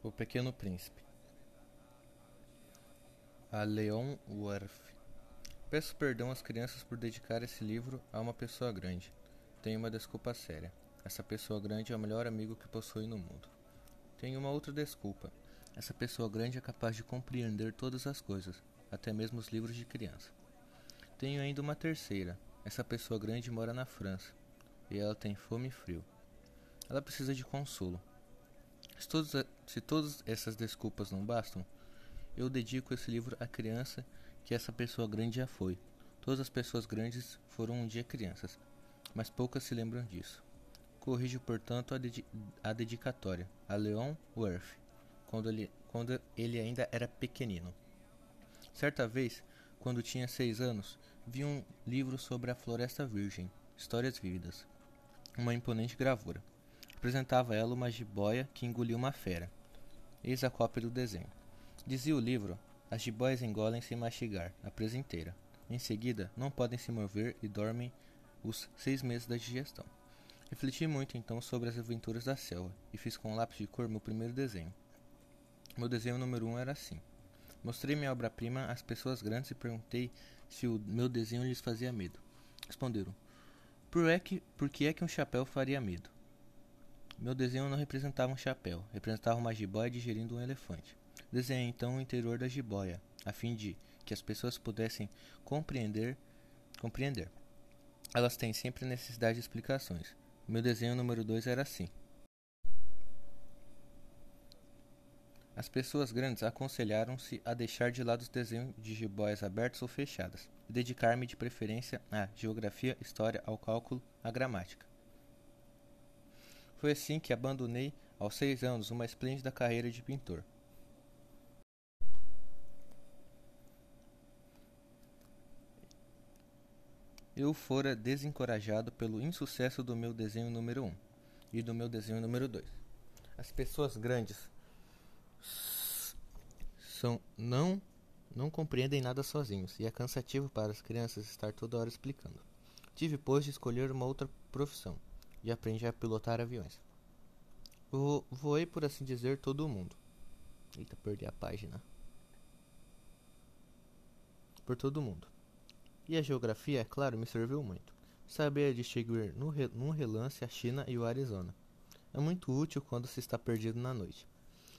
O Pequeno Príncipe A Leon Worth Peço perdão às crianças por dedicar esse livro a uma pessoa grande. Tenho uma desculpa séria. Essa pessoa grande é o melhor amigo que possui no mundo. Tenho uma outra desculpa. Essa pessoa grande é capaz de compreender todas as coisas, até mesmo os livros de criança. Tenho ainda uma terceira. Essa pessoa grande mora na França e ela tem fome e frio. Ela precisa de consolo. Se, se todas essas desculpas não bastam, eu dedico esse livro à criança que essa pessoa grande já foi. Todas as pessoas grandes foram um dia crianças, mas poucas se lembram disso. Corrijo, portanto, a, dedi a dedicatória a Leon Worth, quando ele, quando ele ainda era pequenino. Certa vez, quando tinha seis anos, vi um livro sobre a Floresta Virgem, Histórias Vívidas, uma imponente gravura. Representava ela uma jiboia que engoliu uma fera. Eis a cópia do desenho. Dizia o livro: as jiboias engolem sem mastigar, a presa inteira. Em seguida, não podem se mover e dormem os seis meses da digestão. Refleti muito então sobre as aventuras da selva e fiz com um lápis de cor meu primeiro desenho. Meu desenho número um era assim. Mostrei minha obra-prima às pessoas grandes e perguntei se o meu desenho lhes fazia medo. Responderam: Por, é que, por que é que um chapéu faria medo? Meu desenho não representava um chapéu, representava uma jiboia digerindo um elefante. Desenhei então o interior da jiboia, a fim de que as pessoas pudessem compreender. compreender. Elas têm sempre necessidade de explicações. Meu desenho número 2 era assim. As pessoas grandes aconselharam-se a deixar de lado os desenhos de jiboias abertas ou fechadas e dedicar-me de preferência à geografia, história, ao cálculo, à gramática. Foi assim que abandonei, aos seis anos, uma esplêndida carreira de pintor. Eu fora desencorajado pelo insucesso do meu desenho número 1 um e do meu desenho número 2. As pessoas grandes são não não compreendem nada sozinhos e é cansativo para as crianças estar toda hora explicando. Tive, pois, de escolher uma outra profissão e aprendi a pilotar aviões. Eu voei, por assim dizer, todo o mundo. Eita, perdi a página. Por todo o mundo. E a geografia, é claro, me serviu muito. Sabia distinguir no re num relance a China e o Arizona. É muito útil quando se está perdido na noite.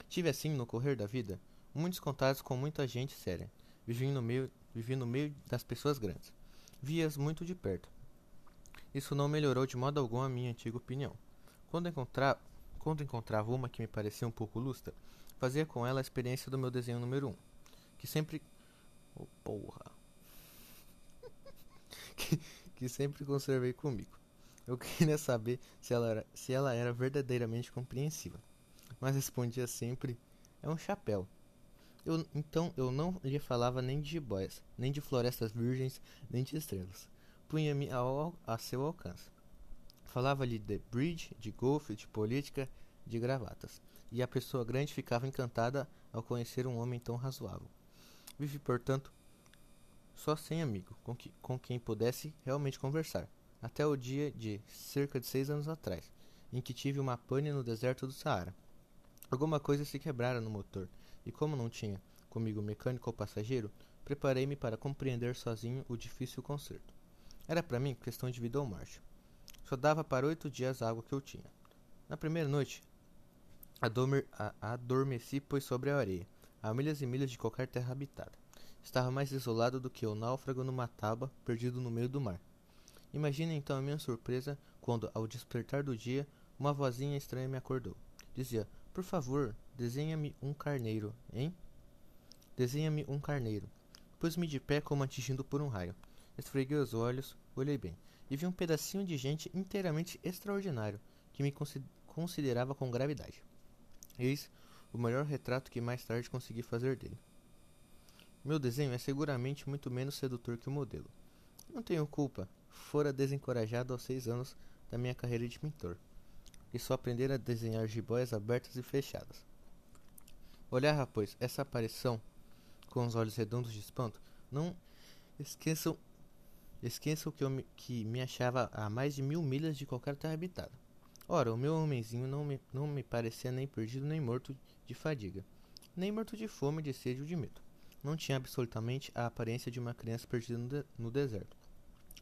Tive assim, no correr da vida, muitos contatos com muita gente séria. Vivi no meio, vivi no meio das pessoas grandes. Vi-as muito de perto, isso não melhorou de modo algum a minha antiga opinião. Quando, encontra... Quando encontrava uma que me parecia um pouco lustra, fazia com ela a experiência do meu desenho número 1, um, que sempre. Oh, porra! que, que sempre conservei comigo. Eu queria saber se ela, era, se ela era verdadeiramente compreensiva, mas respondia sempre: é um chapéu. Eu, então eu não lhe falava nem de jiboias, nem de florestas virgens, nem de estrelas punha-me a seu alcance. Falava-lhe de bridge, de golfe, de política, de gravatas. E a pessoa grande ficava encantada ao conhecer um homem tão razoável. Vive, portanto, só sem amigo, com, que, com quem pudesse realmente conversar, até o dia de cerca de seis anos atrás, em que tive uma pane no deserto do Saara. Alguma coisa se quebrara no motor, e como não tinha comigo mecânico ou passageiro, preparei-me para compreender sozinho o difícil conserto. Era para mim questão de vida ou morte. Só dava para oito dias a água que eu tinha. Na primeira noite, adormeci, pois sobre a areia, a milhas e milhas de qualquer terra habitada. Estava mais isolado do que o náufrago numa tábua, perdido no meio do mar. Imagine então a minha surpresa quando, ao despertar do dia, uma vozinha estranha me acordou. Dizia: Por favor, desenha-me um carneiro, hein? Desenha-me um carneiro. Pus-me de pé como atingido por um raio. Esfreguei os olhos, olhei bem, e vi um pedacinho de gente inteiramente extraordinário, que me considerava com gravidade. Eis o melhor retrato que mais tarde consegui fazer dele. Meu desenho é seguramente muito menos sedutor que o modelo. Não tenho culpa, fora desencorajado aos seis anos da minha carreira de pintor, e só aprender a desenhar jiboias abertas e fechadas. Olhar, pois, essa aparição com os olhos redondos de espanto, não esqueçam Esqueçam que, eu me, que me achava a mais de mil milhas de qualquer terra habitada. Ora, o meu homenzinho não me, não me parecia nem perdido nem morto de fadiga, nem morto de fome, de sede ou de medo. Não tinha absolutamente a aparência de uma criança perdida no, de, no deserto,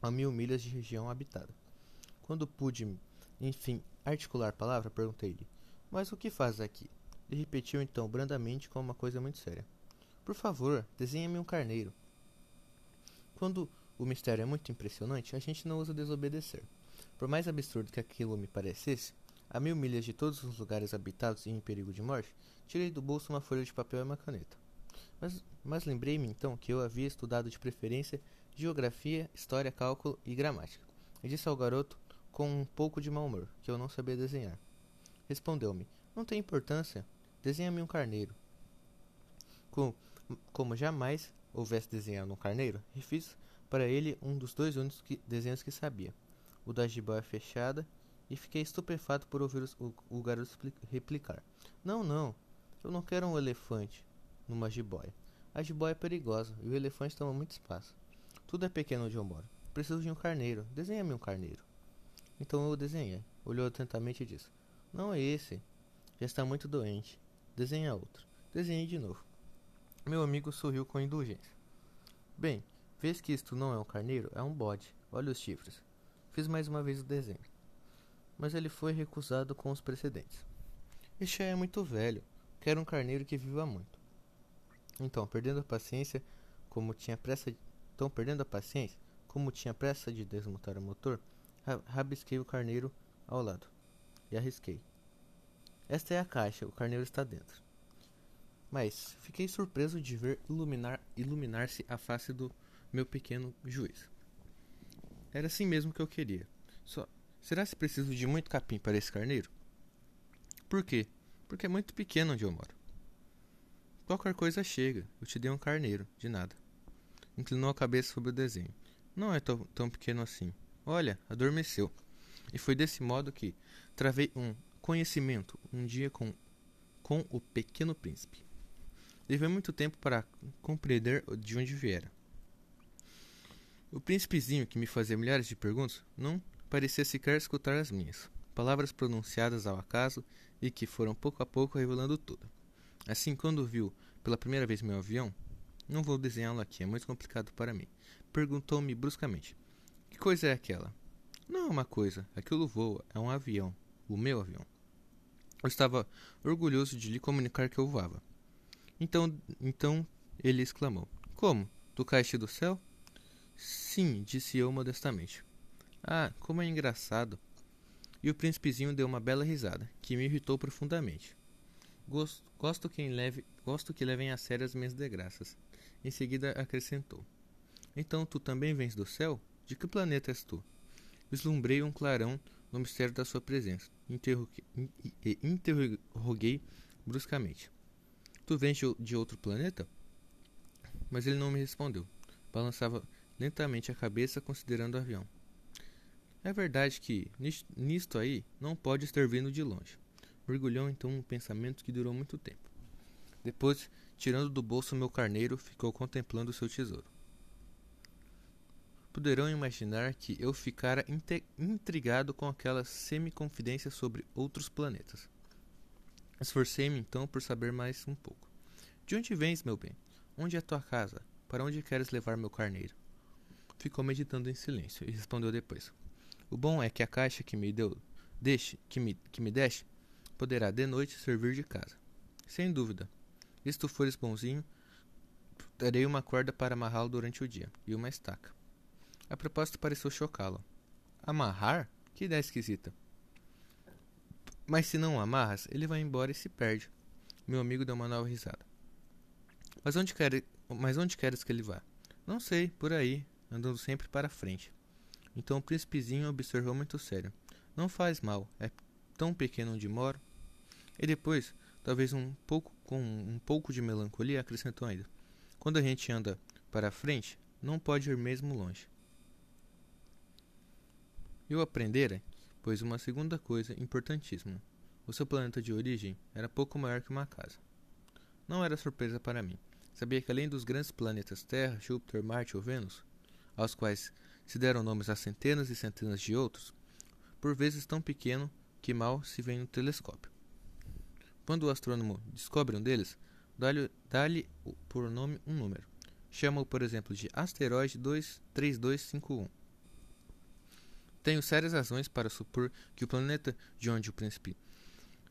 a mil milhas de região habitada. Quando pude, enfim, articular palavra, perguntei-lhe: Mas o que faz aqui? Ele repetiu então brandamente com uma coisa muito séria: Por favor, desenhe-me um carneiro. Quando o mistério é muito impressionante, a gente não usa desobedecer. Por mais absurdo que aquilo me parecesse, a mil milhas de todos os lugares habitados e em perigo de morte, tirei do bolso uma folha de papel e uma caneta. Mas, mas lembrei-me então que eu havia estudado de preferência geografia, história, cálculo e gramática, e disse ao garoto, com um pouco de mau humor, que eu não sabia desenhar. Respondeu-me: Não tem importância, desenha-me um carneiro. Com, como jamais houvesse desenhado um carneiro, refiz para ele um dos dois únicos que, desenhos que sabia, o da jiboia fechada, e fiquei estupefato por ouvir o, o garoto replicar: Não, não, eu não quero um elefante numa jiboia. A jiboia é perigosa e o elefante toma muito espaço. Tudo é pequeno onde eu moro. Preciso de um carneiro. Desenha-me um carneiro. Então eu desenhei. Olhou atentamente e disse: Não é esse. Já está muito doente. Desenha outro. Desenhei de novo. Meu amigo sorriu com indulgência. Bem, vês que isto não é um carneiro, é um bode. Olha os chifres. Fiz mais uma vez o desenho. Mas ele foi recusado com os precedentes. Este é muito velho. Quero um carneiro que viva muito. Então, perdendo a paciência, como tinha pressa, então perdendo a paciência, como tinha pressa de desmontar o motor, rabisquei o carneiro ao lado e arrisquei. Esta é a caixa, o carneiro está dentro. Mas fiquei surpreso de ver iluminar iluminar-se a face do meu pequeno juiz. Era assim mesmo que eu queria. Só será se preciso de muito capim para esse carneiro? Por quê? Porque é muito pequeno onde eu moro. Qualquer coisa chega. Eu te dei um carneiro, de nada. Inclinou a cabeça sobre o desenho. Não é tão, tão pequeno assim. Olha, adormeceu. E foi desse modo que travei um conhecimento um dia com, com o pequeno príncipe. Levei muito tempo para compreender de onde viera. O príncipezinho, que me fazia milhares de perguntas, não parecia sequer escutar as minhas, palavras pronunciadas ao acaso e que foram pouco a pouco revelando tudo. Assim, quando viu pela primeira vez meu avião, não vou desenhá-lo aqui, é muito complicado para mim. Perguntou-me bruscamente: Que coisa é aquela? Não é uma coisa, aquilo voa, é um avião, o meu avião. Eu estava orgulhoso de lhe comunicar que eu voava. Então, então ele exclamou: Como? Tu caíste do céu? Sim, disse eu modestamente. Ah, como é engraçado! E o príncipezinho deu uma bela risada, que me irritou profundamente. Gosto, gosto, que leve, gosto que levem a sério as minhas desgraças. Em seguida acrescentou: Então tu também vens do céu? De que planeta és tu? Vislumbrei um clarão no mistério da sua presença. Interroguei, interroguei bruscamente: Tu vens de outro planeta? Mas ele não me respondeu. Balançava lentamente a cabeça, considerando o avião. É verdade que nisto aí não pode estar vindo de longe mergulhou então um pensamento que durou muito tempo. Depois, tirando do bolso meu carneiro, ficou contemplando seu tesouro. Poderão imaginar que eu ficara intrigado com aquela semi-confidência sobre outros planetas. Esforcei-me então por saber mais um pouco. De onde vens, meu bem? Onde é tua casa? Para onde queres levar meu carneiro? Ficou meditando em silêncio e respondeu depois. O bom é que a caixa que me deu, deixe, que me, que me deste, poderá de noite servir de casa. Sem dúvida. Se tu fores bonzinho, darei uma corda para amarrá-lo durante o dia, e uma estaca. A proposta pareceu chocá-lo. Amarrar? Que ideia esquisita. Mas se não amarras, ele vai embora e se perde. Meu amigo deu uma nova risada. Mas onde, quer, mas onde queres que ele vá? Não sei, por aí, andando sempre para frente. Então o príncipezinho observou muito sério. Não faz mal, é tão pequeno onde moro. E depois, talvez um pouco com um pouco de melancolia, acrescentou ainda: Quando a gente anda para frente, não pode ir mesmo longe. Eu aprendera, pois uma segunda coisa importantíssima. O seu planeta de origem era pouco maior que uma casa. Não era surpresa para mim. Sabia que além dos grandes planetas Terra, Júpiter, Marte ou Vênus, aos quais se deram nomes a centenas e centenas de outros, por vezes tão pequeno que mal se vê no telescópio. Quando o astrônomo descobre um deles, dá-lhe dá por nome um número. Chama-o, por exemplo, de asteroide 23251. Tenho sérias razões para supor que o planeta de onde o príncipe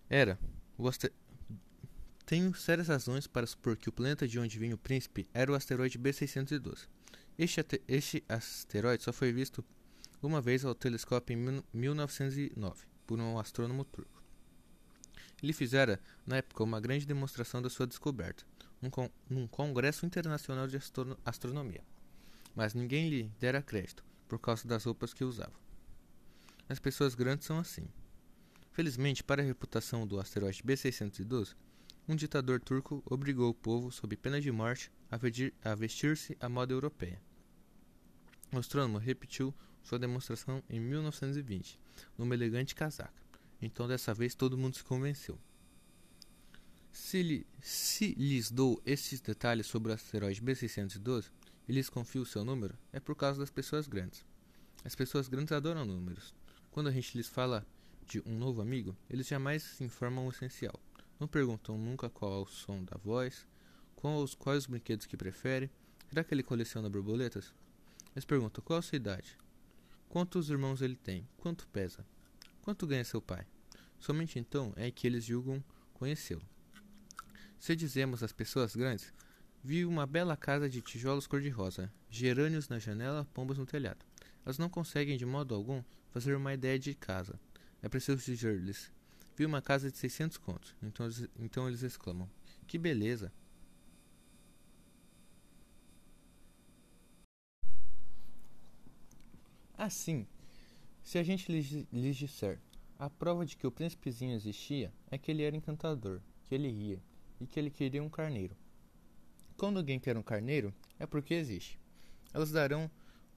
era o aster... Tenho sérias razões para supor que o planeta de onde vinha o príncipe era o asteroide B612. Este, este asteroide só foi visto uma vez ao telescópio em 1909 por um astrônomo turco. Ele fizera, na época, uma grande demonstração da sua descoberta, num, con num congresso internacional de astro astronomia. Mas ninguém lhe dera crédito, por causa das roupas que usava. As pessoas grandes são assim. Felizmente, para a reputação do asteroide B612, um ditador turco obrigou o povo, sob pena de morte, a vestir-se à moda europeia. O astrônomo repetiu sua demonstração em 1920, numa elegante casaca. Então dessa vez todo mundo se convenceu. Se, lhe, se lhes dou estes detalhes sobre o asteroide B612 e lhes confio o seu número, é por causa das pessoas grandes. As pessoas grandes adoram números. Quando a gente lhes fala de um novo amigo, eles jamais se informam o essencial. Não perguntam nunca qual é o som da voz, quais, quais os brinquedos que prefere, será que ele coleciona borboletas? Eles perguntam qual a sua idade, quantos irmãos ele tem, quanto pesa, Quanto ganha seu pai? Somente então é que eles julgam conhecê-lo. Se dizemos às pessoas grandes, vi uma bela casa de tijolos cor-de-rosa, gerânios na janela, pombas no telhado. Elas não conseguem de modo algum fazer uma ideia de casa. É preciso dizer-lhes, vi uma casa de 600 contos. Então, então eles exclamam, que beleza! Assim, se a gente lhes, disser a prova de que o príncipezinho existia é que ele era encantador, que ele ria e que ele queria um carneiro. Quando alguém quer um carneiro, é porque existe. Elas darão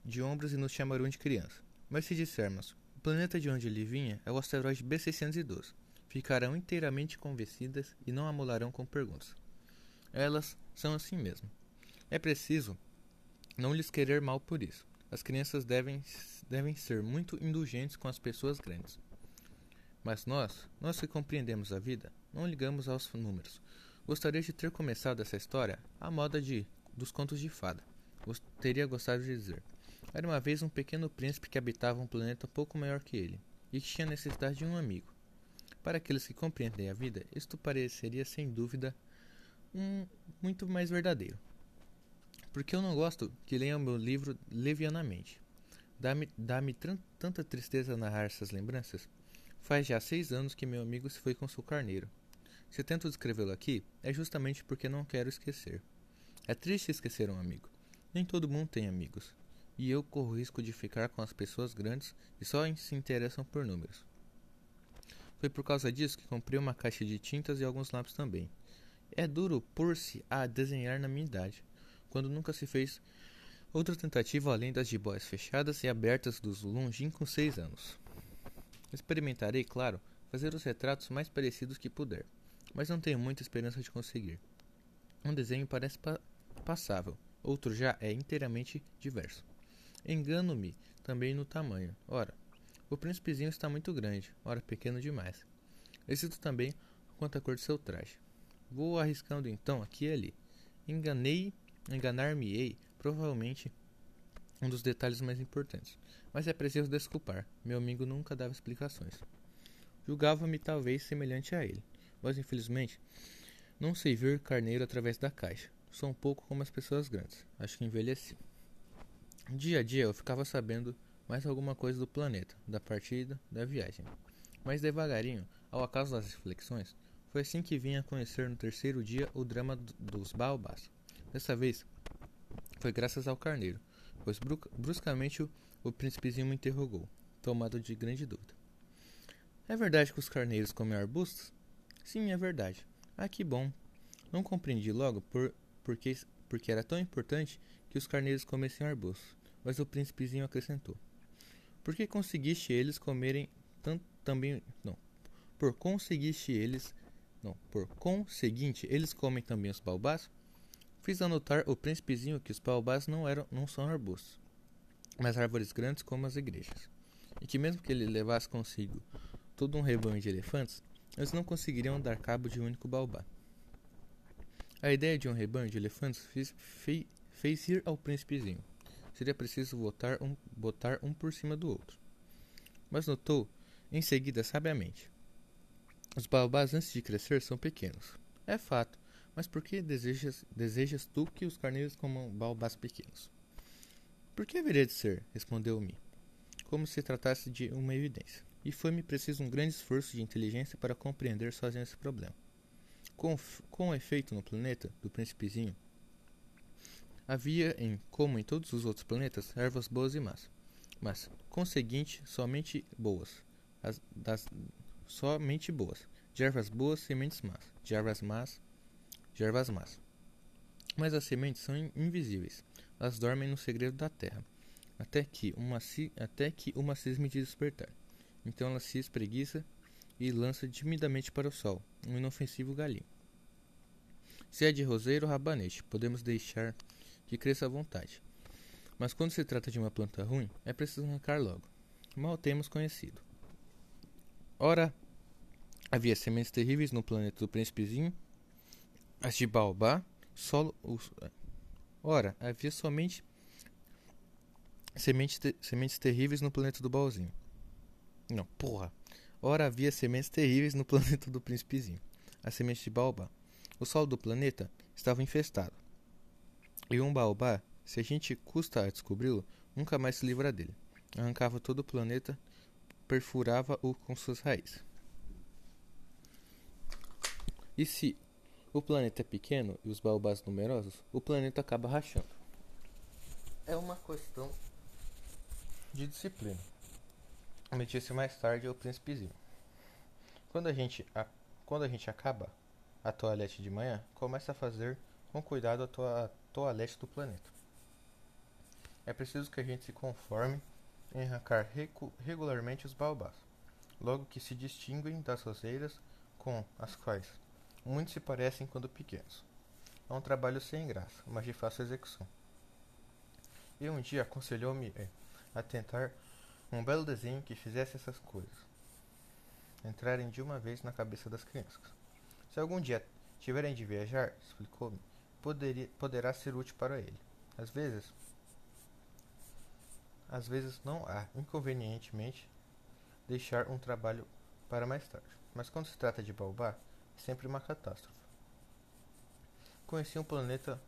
de ombros e nos chamarão de criança. Mas se dissermos o planeta de onde ele vinha é o asteroide B612, ficarão inteiramente convencidas e não amolarão com perguntas. Elas são assim mesmo. É preciso não lhes querer mal por isso. As crianças devem, devem ser muito indulgentes com as pessoas grandes. Mas nós, nós que compreendemos a vida, não ligamos aos números. Gostaria de ter começado essa história à moda de dos contos de fada. Gost, teria gostado de dizer. Era uma vez um pequeno príncipe que habitava um planeta pouco maior que ele, e que tinha necessidade de um amigo. Para aqueles que compreendem a vida, isto pareceria sem dúvida um muito mais verdadeiro. Porque eu não gosto que leiam meu livro levianamente. Dá-me dá tanta tristeza narrar essas lembranças. Faz já seis anos que meu amigo se foi com seu carneiro. Se tento descrevê-lo aqui, é justamente porque não quero esquecer. É triste esquecer um amigo. Nem todo mundo tem amigos. E eu corro o risco de ficar com as pessoas grandes e só se interessam por números. Foi por causa disso que comprei uma caixa de tintas e alguns lápis também. É duro pôr-se a desenhar na minha idade quando nunca se fez outra tentativa além das jiboias fechadas e abertas dos longínquos seis anos. Experimentarei, claro, fazer os retratos mais parecidos que puder, mas não tenho muita esperança de conseguir. Um desenho parece pa passável, outro já é inteiramente diverso. Engano-me também no tamanho. Ora, o príncipezinho está muito grande, ora pequeno demais. Hesito também quanto à cor de seu traje. Vou arriscando então aqui e ali. Enganei Enganar-me-ei, provavelmente, um dos detalhes mais importantes. Mas é preciso desculpar, meu amigo nunca dava explicações. Julgava-me talvez semelhante a ele, mas infelizmente não sei ver carneiro através da caixa. Sou um pouco como as pessoas grandes. Acho que envelheci. Dia a dia eu ficava sabendo mais alguma coisa do planeta, da partida, da viagem. Mas devagarinho, ao acaso das reflexões, foi assim que vim a conhecer no terceiro dia o drama dos baobás. Dessa vez, foi graças ao carneiro, pois bruscamente o, o príncipezinho me interrogou, tomado de grande dúvida. É verdade que os carneiros comem arbustos? Sim, é verdade. Ah, que bom. Não compreendi logo por, porque, porque era tão importante que os carneiros comessem arbustos, mas o príncipezinho acrescentou. Por que conseguiste eles comerem tanto também. Não. Por conseguiste eles. Não. Por conseguinte, eles comem também os baobás? Fiz anotar o príncipezinho que os baobás não, eram, não são arbustos, mas árvores grandes como as igrejas, e que mesmo que ele levasse consigo todo um rebanho de elefantes, eles não conseguiriam dar cabo de um único baobá. A ideia de um rebanho de elefantes fez, fez, fez ir ao príncipezinho. Seria preciso botar um, botar um por cima do outro. Mas notou, em seguida, sabiamente: os baobás antes de crescer são pequenos. É fato, mas por que desejas, desejas tu que os carneiros comam baobás pequenos? Por que haveria de ser? respondeu-me, como se tratasse de uma evidência. E foi-me preciso um grande esforço de inteligência para compreender sozinho esse problema. Com, efeito no planeta do príncipezinho, havia em, como em todos os outros planetas, ervas boas e más, mas, conseguinte, somente boas, as, das, somente boas, de ervas boas, sementes más, de ervas más, de ervas más. Mas as sementes são invisíveis, elas dormem no segredo da terra, até que uma, até que uma cisme de despertar. Então ela se espreguiça e lança timidamente para o sol, um inofensivo galinho. Se é de roseiro ou rabanete, podemos deixar que cresça à vontade. Mas quando se trata de uma planta ruim, é preciso arrancar logo. Mal temos conhecido. Ora, havia sementes terríveis no planeta do príncipezinho, as de baobá, solo. Ora, havia somente sementes, te, sementes terríveis no planeta do baúzinho. Não, porra. Ora, havia sementes terríveis no planeta do príncipezinho, as sementes de baobá. O solo do planeta estava infestado. E um baobá, se a gente custa a descobri-lo, nunca mais se livra dele. Arrancava todo o planeta, perfurava-o com suas raízes. E se o planeta é pequeno e os baobás numerosos, o planeta acaba rachando. É uma questão de disciplina. Me disse mais tarde o príncipezinho. Quando a gente, a, quando a gente acaba a toalete de manhã, começa a fazer com cuidado a, to a toalete do planeta. É preciso que a gente se conforme em arrancar regularmente os baobás, logo que se distinguem das roseiras com as quais muitos se parecem quando pequenos. É um trabalho sem graça, mas de fácil execução. E um dia aconselhou-me é, a tentar um belo desenho que fizesse essas coisas entrarem de uma vez na cabeça das crianças. Se algum dia tiverem de viajar, explicou-me, poderá ser útil para ele. Às vezes, às vezes não há, inconvenientemente, deixar um trabalho para mais tarde. Mas quando se trata de baobá, sempre uma catástrofe. Conheci um planeta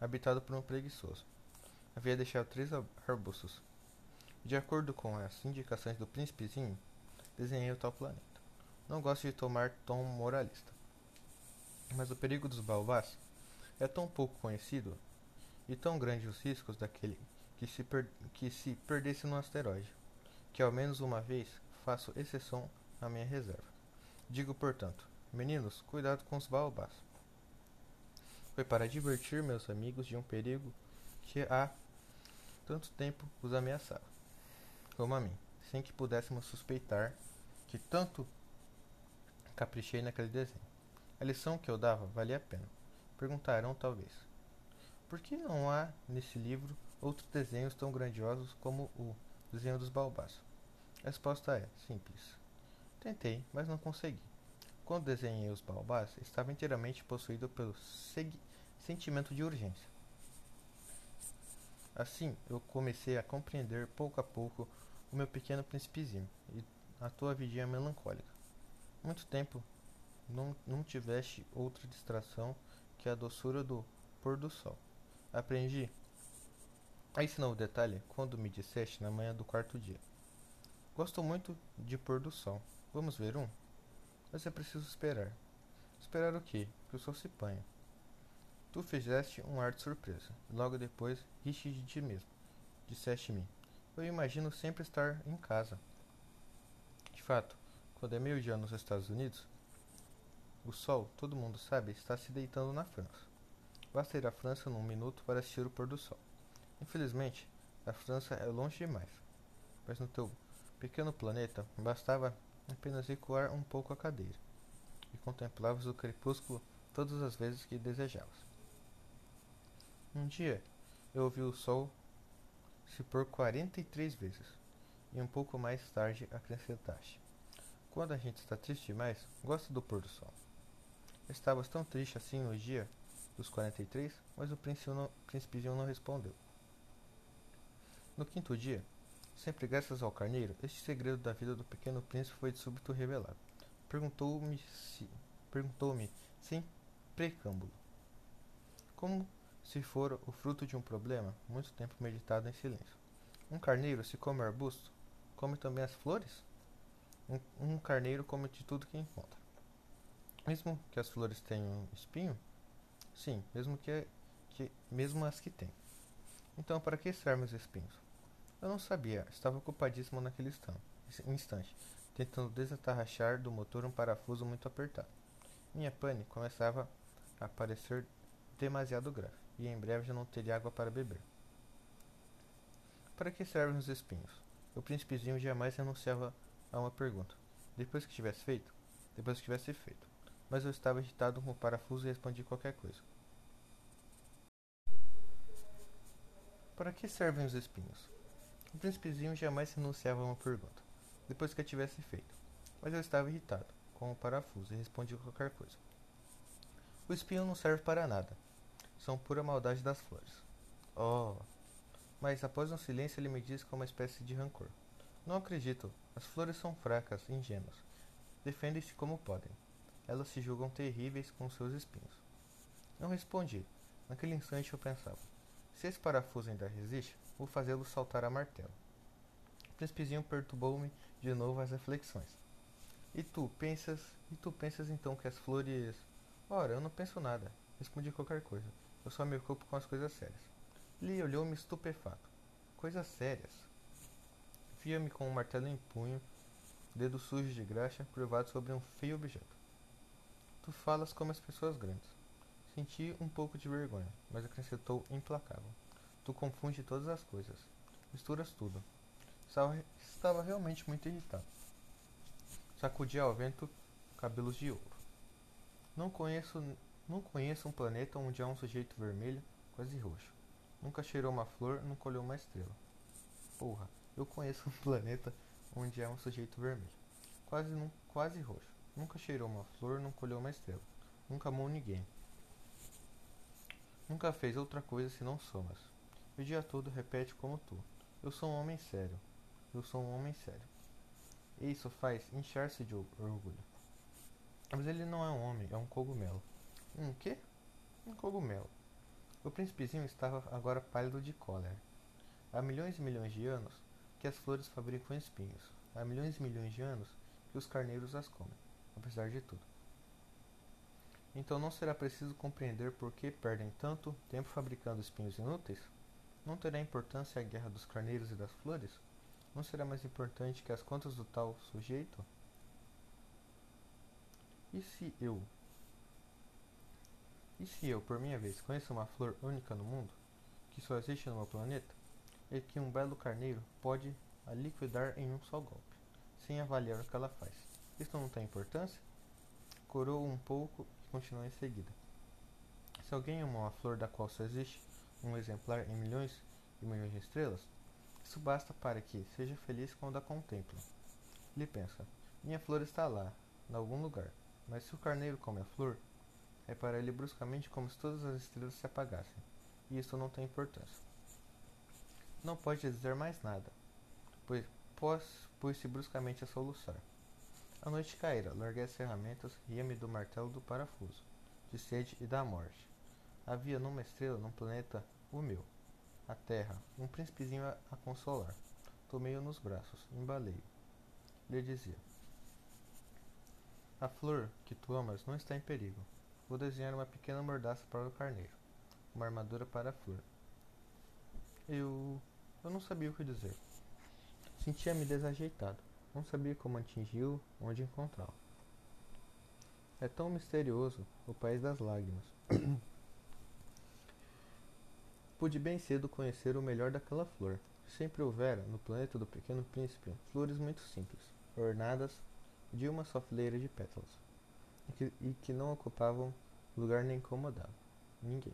habitado por um preguiçoso. Havia deixado três arbustos. De acordo com as indicações do príncipezinho, desenhei o tal planeta. Não gosto de tomar tom moralista. Mas o perigo dos baobás é tão pouco conhecido e tão grande os riscos daquele que se, que se perdesse no asteroide, que ao menos uma vez faço exceção à minha reserva. Digo, portanto, meninos, cuidado com os baobás. Foi para divertir meus amigos de um perigo que há tanto tempo os ameaçava, como a mim, sem que pudéssemos suspeitar que tanto caprichei naquele desenho. A lição que eu dava valia a pena. Perguntarão talvez: por que não há nesse livro outros desenhos tão grandiosos como o desenho dos baobás? A resposta é simples. Tentei, mas não consegui. Quando desenhei os baobás, estava inteiramente possuído pelo sentimento de urgência. Assim, eu comecei a compreender pouco a pouco o meu pequeno príncipezinho e a tua vidinha melancólica. Muito tempo não, não tiveste outra distração que a doçura do pôr do sol. Aprendi a esse novo detalhe quando me disseste na manhã do quarto dia. Gosto muito de pôr do sol. Vamos ver um? Mas é preciso esperar. Esperar o quê? Que o sol se panha. Tu fizeste um ar de surpresa. Logo depois, riste de ti mesmo. Disseste-me. Eu imagino sempre estar em casa. De fato, quando é meio-dia nos Estados Unidos, o sol, todo mundo sabe, está se deitando na França. Basta ir à França num minuto para assistir o pôr do sol. Infelizmente, a França é longe demais. Mas no teu pequeno planeta, bastava apenas recuar um pouco a cadeira e contemplavas o crepúsculo todas as vezes que desejavas. Um dia, eu ouvi o sol se pôr quarenta e três vezes, e um pouco mais tarde acrescentaste. Quando a gente está triste demais, gosta do pôr do sol. Estavas tão triste assim no dia dos 43, mas o príncipezinho não respondeu. No quinto dia, sempre graças ao carneiro, este segredo da vida do pequeno príncipe foi de súbito revelado. Perguntou-me se, perguntou-me sem precâmbulo, como se fora o fruto de um problema, muito tempo meditado em silêncio. Um carneiro, se come arbusto, come também as flores? Um, um carneiro come de tudo que encontra. Mesmo que as flores tenham espinho? Sim, mesmo que, que mesmo as que têm. Então, para que servem os espinhos? Eu não sabia, estava ocupadíssimo naquele instante, tentando desatarrachar do motor um parafuso muito apertado. Minha pane começava a parecer demasiado grave, e em breve já não teria água para beber. Para que servem os espinhos? O príncipezinho jamais renunciava a uma pergunta. Depois que tivesse feito, depois que tivesse feito. Mas eu estava agitado com o parafuso e respondi qualquer coisa. Para que servem os espinhos? O príncipezinho jamais renunciava a uma pergunta, depois que a tivesse feito. Mas eu estava irritado com o parafuso e respondi qualquer coisa. O espinho não serve para nada. São pura maldade das flores. Oh! Mas após um silêncio ele me disse com uma espécie de rancor. Não acredito. As flores são fracas, ingênuas. Defendem-se como podem. Elas se julgam terríveis com seus espinhos. Não respondi. Naquele instante eu pensava: se esse parafuso ainda resiste, vou fazê-lo saltar a martelo. O príncipezinho perturbou-me de novo as reflexões. E tu pensas, e tu pensas então que as flores. Ora, eu não penso nada. Respondi qualquer coisa. Eu só me ocupo com as coisas sérias. Lee olhou-me estupefato. Coisas sérias. Via-me com um martelo em punho, dedo sujo de graxa, curvado sobre um feio objeto. Tu falas como as pessoas grandes. Senti um pouco de vergonha, mas acrescentou implacável. Tu confunde todas as coisas. Misturas tudo. Estava, estava realmente muito irritado. Sacudia ao vento cabelos de ouro. Não conheço, não conheço um planeta onde há um sujeito vermelho, quase roxo. Nunca cheirou uma flor, nunca olhou uma estrela. Porra, eu conheço um planeta onde há um sujeito vermelho, quase, quase roxo. Nunca cheirou uma flor, nunca olhou uma estrela. Nunca amou ninguém. Nunca fez outra coisa senão somas. O dia todo repete como tu. Eu sou um homem sério. Eu sou um homem sério. E isso faz inchar-se de orgulho. Mas ele não é um homem, é um cogumelo. Um quê? Um cogumelo. O príncipezinho estava agora pálido de cólera. Há milhões e milhões de anos que as flores fabricam espinhos. Há milhões e milhões de anos que os carneiros as comem, apesar de tudo. Então não será preciso compreender por que perdem tanto tempo fabricando espinhos inúteis? Não terá importância a guerra dos carneiros e das flores? Não será mais importante que as contas do tal sujeito? E se eu? E se eu, por minha vez, conheço uma flor única no mundo, que só existe no meu planeta, e que um belo carneiro pode a liquidar em um só golpe, sem avaliar o que ela faz? Isto não tem importância? Corou um pouco continuou em seguida. Se alguém ama uma flor da qual só existe um exemplar em milhões e milhões de estrelas, isso basta para que seja feliz quando a contempla. Ele pensa: minha flor está lá, em algum lugar, mas se o carneiro come a flor, é para ele bruscamente como se todas as estrelas se apagassem, e isso não tem importância. Não pode dizer mais nada, pois pôs-se bruscamente a soluçar. A noite caíra, larguei as ferramentas, ria-me do martelo do parafuso, de sede e da morte. Havia numa estrela, num planeta, o meu, a terra, um príncipezinho a, a consolar. Tomei-o nos braços, embalei-o. Lhe dizia: A flor que tu amas não está em perigo. Vou desenhar uma pequena mordaça para o carneiro, uma armadura para a flor. Eu. Eu não sabia o que dizer. Sentia-me desajeitado. Não sabia como atingi-lo, onde encontrá-lo. É tão misterioso o país das lágrimas. Pude bem cedo conhecer o melhor daquela flor. Sempre houvera, no planeta do Pequeno Príncipe, flores muito simples, ornadas de uma só fileira de pétalas, e que, e que não ocupavam lugar nem incomodavam ninguém.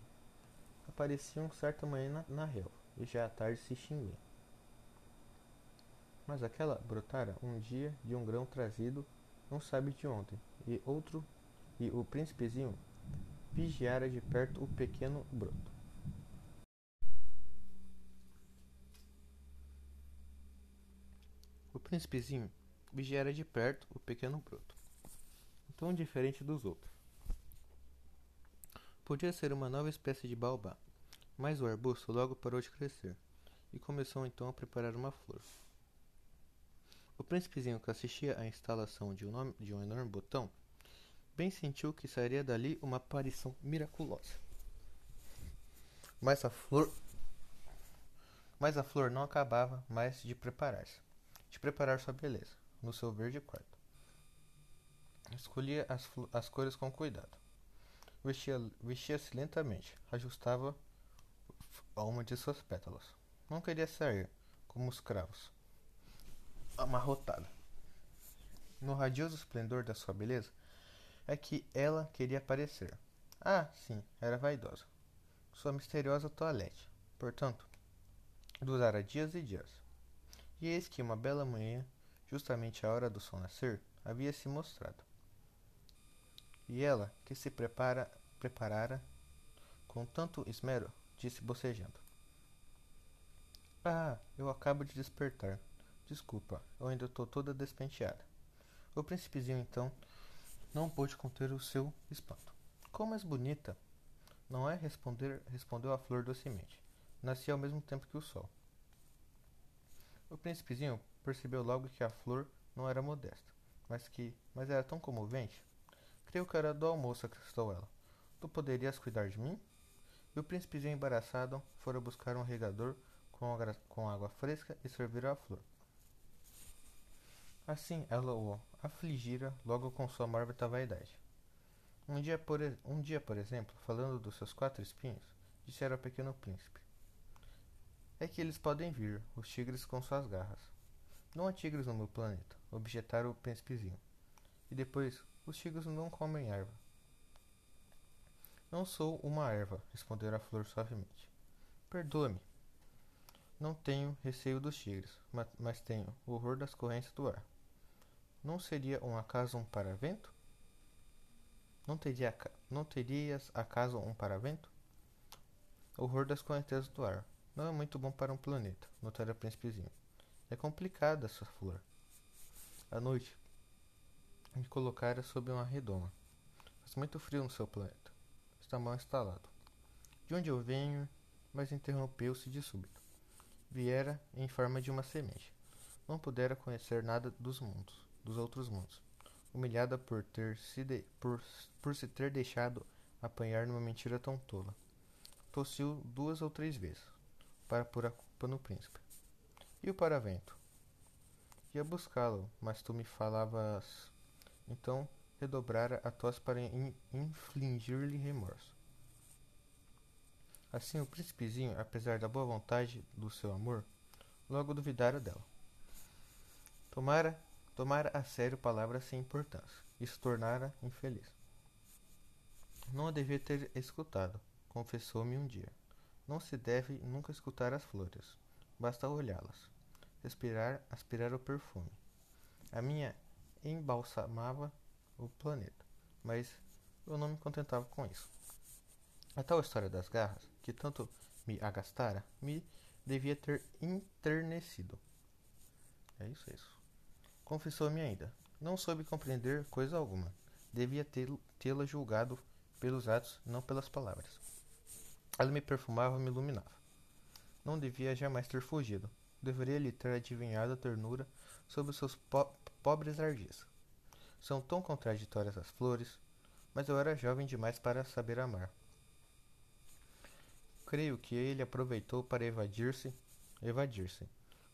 Apareciam certa manhã na, na relva, e já à tarde se extinguiam. Mas aquela brotara um dia de um grão trazido não sabe de ontem, e outro e o príncipezinho vigiara de perto o pequeno broto. O príncipezinho vigiara de perto o pequeno broto, tão diferente dos outros. Podia ser uma nova espécie de baobá, mas o arbusto logo parou de crescer e começou então a preparar uma flor. O príncipezinho que assistia à instalação de um, de um enorme botão bem sentiu que sairia dali uma aparição miraculosa. Mas a flor mas a flor não acabava mais de preparar-se, de preparar sua beleza no seu verde quarto. Escolhia as, as cores com cuidado. Vestia-se vestia lentamente, ajustava a uma de suas pétalas. Não queria sair como os cravos, amarrotada. No radioso esplendor da sua beleza, é que ela queria aparecer. Ah, sim, era vaidosa. Sua misteriosa toilette, portanto, durara dias e dias. E eis que uma bela manhã, justamente à hora do sol nascer, havia se mostrado. E ela, que se prepara, preparara com tanto esmero, disse bocejando: Ah, eu acabo de despertar. Desculpa, eu ainda estou toda despenteada. O príncipezinho então não pôde conter o seu espanto. Como és bonita! Não é? Responder, respondeu a flor docemente. Nasci ao mesmo tempo que o sol. O príncipezinho percebeu logo que a flor não era modesta, mas que mas era tão comovente. Creio que era do almoço, acrescentou ela. Tu poderias cuidar de mim? E o príncipezinho embaraçado fora buscar um regador com, com água fresca e servir a flor. Assim ela o afligira logo com sua mórbida vaidade. Um dia, por, um dia, por exemplo, falando dos seus quatro espinhos, dissera ao pequeno príncipe: É que eles podem vir, os tigres com suas garras. Não há tigres no meu planeta, objetara o príncipezinho. E depois, os tigres não comem erva. Não sou uma erva, respondeu a flor suavemente. Perdoa-me. Não tenho receio dos tigres, mas, mas tenho horror das correntes do ar. Não seria um acaso um paravento? Não, teria, não terias acaso um paravento? Horror das correntezas do ar. Não é muito bom para um planeta, notara príncipezinho. É complicada essa flor. À noite, me colocara sob uma redoma. Faz muito frio no seu planeta. Está mal instalado. De onde eu venho, mas interrompeu-se de súbito. Viera em forma de uma semente. Não pudera conhecer nada dos mundos dos outros mundos, humilhada por ter se de, por, por se ter deixado apanhar numa mentira tão tola. Tossiu duas ou três vezes, para pôr a culpa no príncipe. E o paravento? Ia buscá-lo, mas tu me falavas. Então redobrara a tosse para in, infligir-lhe remorso. Assim o príncipezinho, apesar da boa vontade do seu amor, logo duvidara dela. Tomara Tomara a sério palavras sem importância. Isso tornara infeliz. Não a devia ter escutado, confessou-me um dia. Não se deve nunca escutar as flores. Basta olhá-las. Respirar, aspirar o perfume. A minha embalsamava o planeta, mas eu não me contentava com isso. A tal história das garras, que tanto me agastara, me devia ter enternecido. É isso, é isso. Confessou-me ainda. Não soube compreender coisa alguma. Devia tê-la julgado pelos atos, não pelas palavras. Ela me perfumava, me iluminava. Não devia jamais ter fugido. Deveria lhe ter adivinhado a ternura sobre os seus po pobres ardis. São tão contraditórias as flores, mas eu era jovem demais para saber amar. Creio que ele aproveitou para evadir-se, evadir-se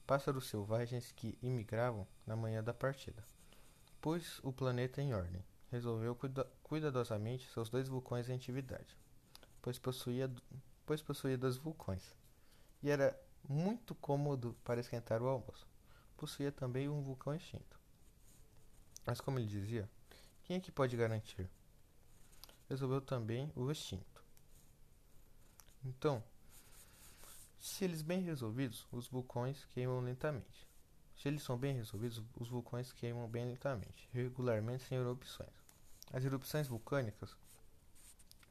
pássaros selvagens que imigravam na manhã da partida. Pôs o planeta em ordem. Resolveu cuida cuidadosamente seus dois vulcões em atividade, pois possuía, pois possuía dois vulcões. E era muito cômodo para esquentar o almoço. Possuía também um vulcão extinto. Mas como ele dizia, quem é que pode garantir? Resolveu também o extinto. Então, se eles bem resolvidos, os vulcões queimam lentamente. Se eles são bem resolvidos, os vulcões queimam bem lentamente, regularmente sem erupções. As erupções vulcânicas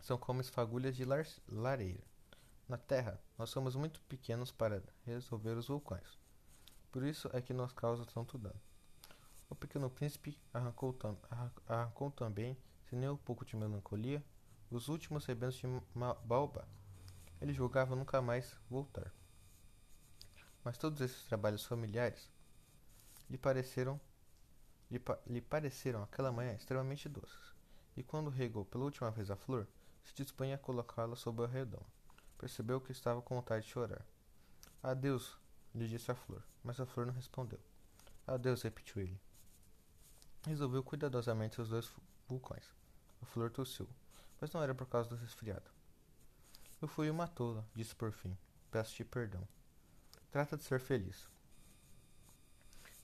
são como esfagulhas de lareira. Na Terra, nós somos muito pequenos para resolver os vulcões. Por isso é que nos causa tanto dano. O pequeno príncipe arrancou, tam arrancou também, sem nem um pouco de melancolia, os últimos rebentos de Baobá. Ele julgava nunca mais voltar. Mas todos esses trabalhos familiares lhe pareceram lhe, pa lhe pareceram aquela manhã extremamente doces. E quando regou pela última vez a flor, se dispunha a colocá-la sob o redoma. Percebeu que estava com vontade de chorar. Adeus, lhe disse a flor, mas a flor não respondeu. Adeus, repetiu ele. Resolveu cuidadosamente os dois vulcões. A flor tossiu, mas não era por causa do resfriado. Eu fui uma tola, disse por fim. Peço-te perdão. Trata de ser feliz.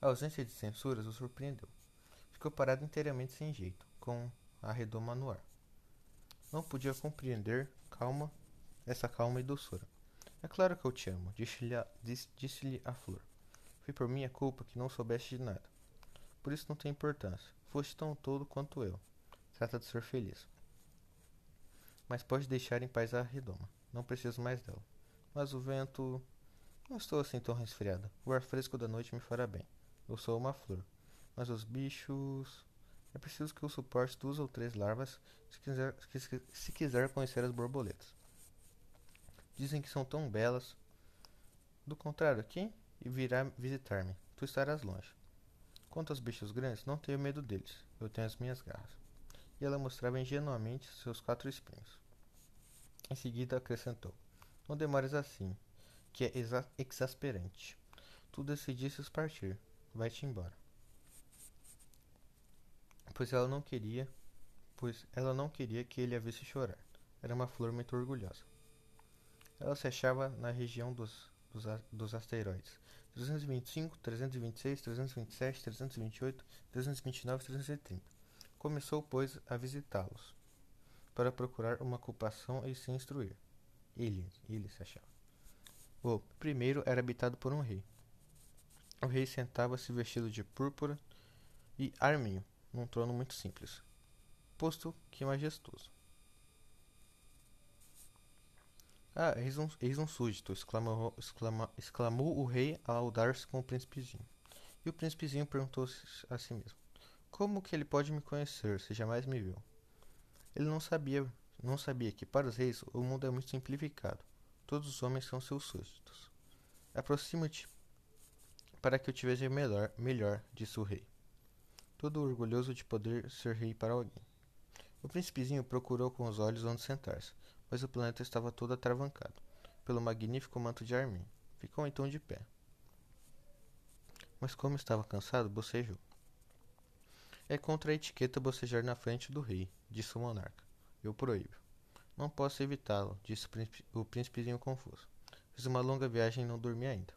A ausência de censuras o surpreendeu. Ficou parado inteiramente sem jeito, com a redoma no ar. Não podia compreender calma, essa calma e doçura. É claro que eu te amo, disse-lhe a, disse a flor. Foi por minha culpa que não soubeste de nada. Por isso não tem importância. Foste tão todo quanto eu. Trata de ser feliz. Mas pode deixar em paz a redoma. Não preciso mais dela. Mas o vento. Não estou assim tão resfriada. O ar fresco da noite me fará bem. Eu sou uma flor. Mas os bichos. É preciso que eu suporte duas ou três larvas se quiser, se quiser conhecer as borboletas. Dizem que são tão belas. Do contrário, quem virá visitar-me? Tu estarás longe. Quanto aos bichos grandes, não tenho medo deles. Eu tenho as minhas garras. E ela mostrava ingenuamente seus quatro espinhos. Em seguida acrescentou: Não demores assim, que é exa exasperante. Tu decidistes partir. Vai-te embora. Pois ela não queria, pois ela não queria que ele a visse chorar. Era uma flor muito orgulhosa. Ela se achava na região dos, dos, dos asteroides 325, 326, 327, 328, 329 e 330. Começou, pois, a visitá-los, para procurar uma ocupação e se instruir. Ele, ele se achava. O primeiro era habitado por um rei. O rei sentava-se vestido de púrpura e arminho, num trono muito simples, posto que majestoso. Ah, eis um, eis um súdito, exclamou, exclama, exclamou o rei ao dar-se com o príncipezinho. E o príncipezinho perguntou a si mesmo: Como que ele pode me conhecer se jamais me viu? Ele não sabia, não sabia que para os reis o mundo é muito simplificado. Todos os homens são seus súditos. Aproxima-te para que eu te veja melhor, melhor, disse o rei, todo orgulhoso de poder ser rei para alguém. O príncipezinho procurou com os olhos onde sentar-se, mas o planeta estava todo atravancado pelo magnífico manto de Armin. Ficou então de pé. Mas como estava cansado, bocejou. É contra a etiqueta bocejar na frente do rei, disse o monarca. Eu proíbo. Não posso evitá-lo, disse o príncipezinho confuso. Fiz uma longa viagem e não dormi ainda.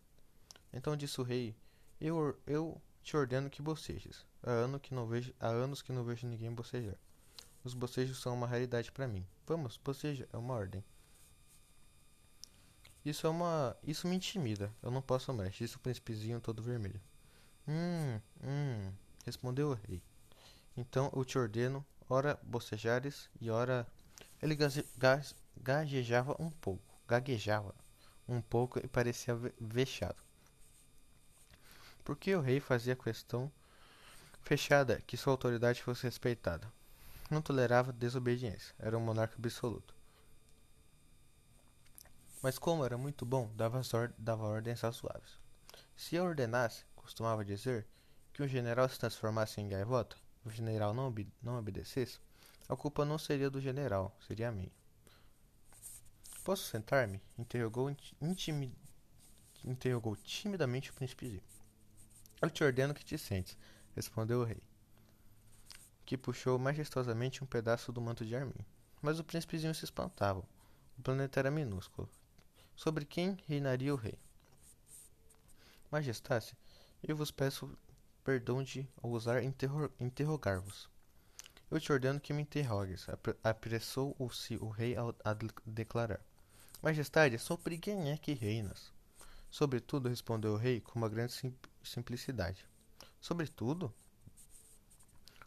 Então disse o rei: Eu, eu te ordeno que bocejes. Há, ano que não vejo, há anos que não vejo ninguém bocejar. Os bocejos são uma raridade para mim. Vamos, boceja, é uma ordem. Isso é uma. Isso me intimida. Eu não posso mais, disse o príncipezinho todo vermelho. Hum, hum, respondeu o rei. Então eu te ordeno, ora bocejares e ora. Ele gaguejava um pouco, gaguejava um pouco e parecia vexado. Porque o rei fazia questão fechada que sua autoridade fosse respeitada não tolerava desobediência, era um monarca absoluto. Mas como era muito bom, dava, dava ordens razoáveis. Se eu ordenasse, costumava dizer, que um general se transformasse em gaivota, o general não, ob não obedecesse, a culpa não seria do general, seria minha. Posso sentar-me? Interrogou, interrogou timidamente o príncipezinho. Eu te ordeno que te sentes, respondeu o rei que puxou majestosamente um pedaço do manto de Armin. Mas o príncipezinho se espantava. O planeta era minúsculo. Sobre quem reinaria o rei? Majestade, eu vos peço perdão de ousar interro interrogar-vos. Eu te ordeno que me interrogues, apressou-se o rei a declarar. Majestade, sobre quem é que reinas? Sobretudo, respondeu o rei com uma grande simplicidade. Sobretudo,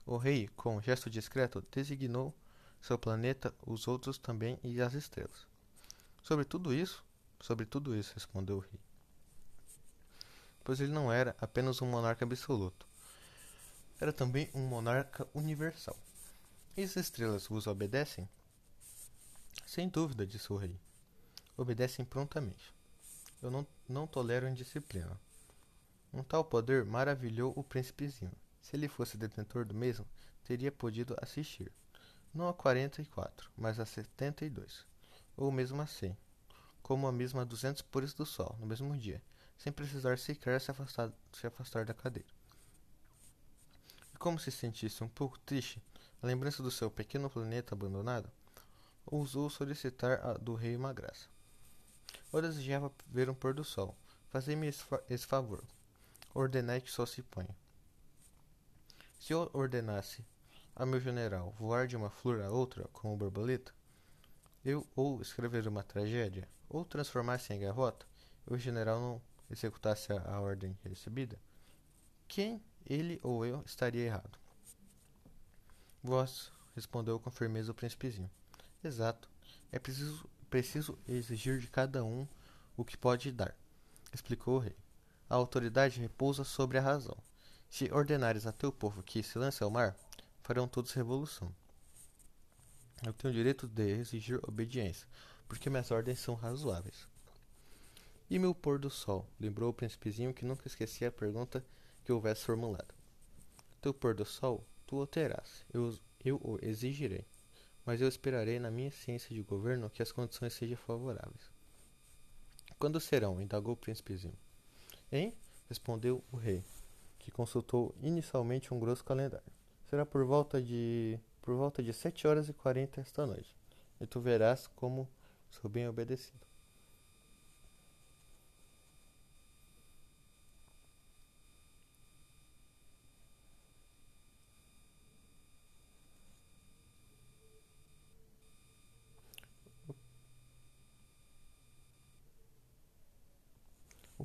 o rei, com um gesto discreto, designou seu planeta, os outros também e as estrelas. Sobre tudo isso, sobre tudo isso, respondeu o rei. Pois ele não era apenas um monarca absoluto, era também um monarca universal. E as estrelas vos obedecem? Sem dúvida, disse o rei. Obedecem prontamente. Eu não, não tolero indisciplina. Um tal poder maravilhou o príncipezinho. Se ele fosse detentor do mesmo, teria podido assistir, não a 44, mas a 72, ou mesmo a 100, como a mesma a 200 pores do sol, no mesmo dia, sem precisar sequer se afastar, se afastar da cadeira. E como se sentisse um pouco triste, a lembrança do seu pequeno planeta abandonado, ousou solicitar a do rei uma graça. Eu desejava ver um pôr do sol. Fazei-me esse favor. Ordenai que só se ponha. Se eu ordenasse a meu general voar de uma flor a outra como borboleta, eu ou escrever uma tragédia, ou transformasse em gaivota, e o general não executasse a, a ordem recebida, quem, ele ou eu, estaria errado? Vós, respondeu com firmeza o príncipezinho. Exato. É preciso, preciso exigir de cada um o que pode dar, explicou o rei. A autoridade repousa sobre a razão. Se ordenares a teu povo que se lance ao mar, farão todos revolução. Eu tenho o direito de exigir obediência, porque minhas ordens são razoáveis. E meu pôr do sol, lembrou o príncipezinho que nunca esquecia a pergunta que houvesse formulado. Teu pôr do sol, tu o terás, eu, eu o exigirei, mas eu esperarei na minha ciência de governo que as condições sejam favoráveis. Quando serão? indagou o príncipezinho. Hein? respondeu o rei, que consultou inicialmente um grosso calendário. Será por volta de por volta de sete horas e quarenta esta noite, e tu verás como sou bem obedecido.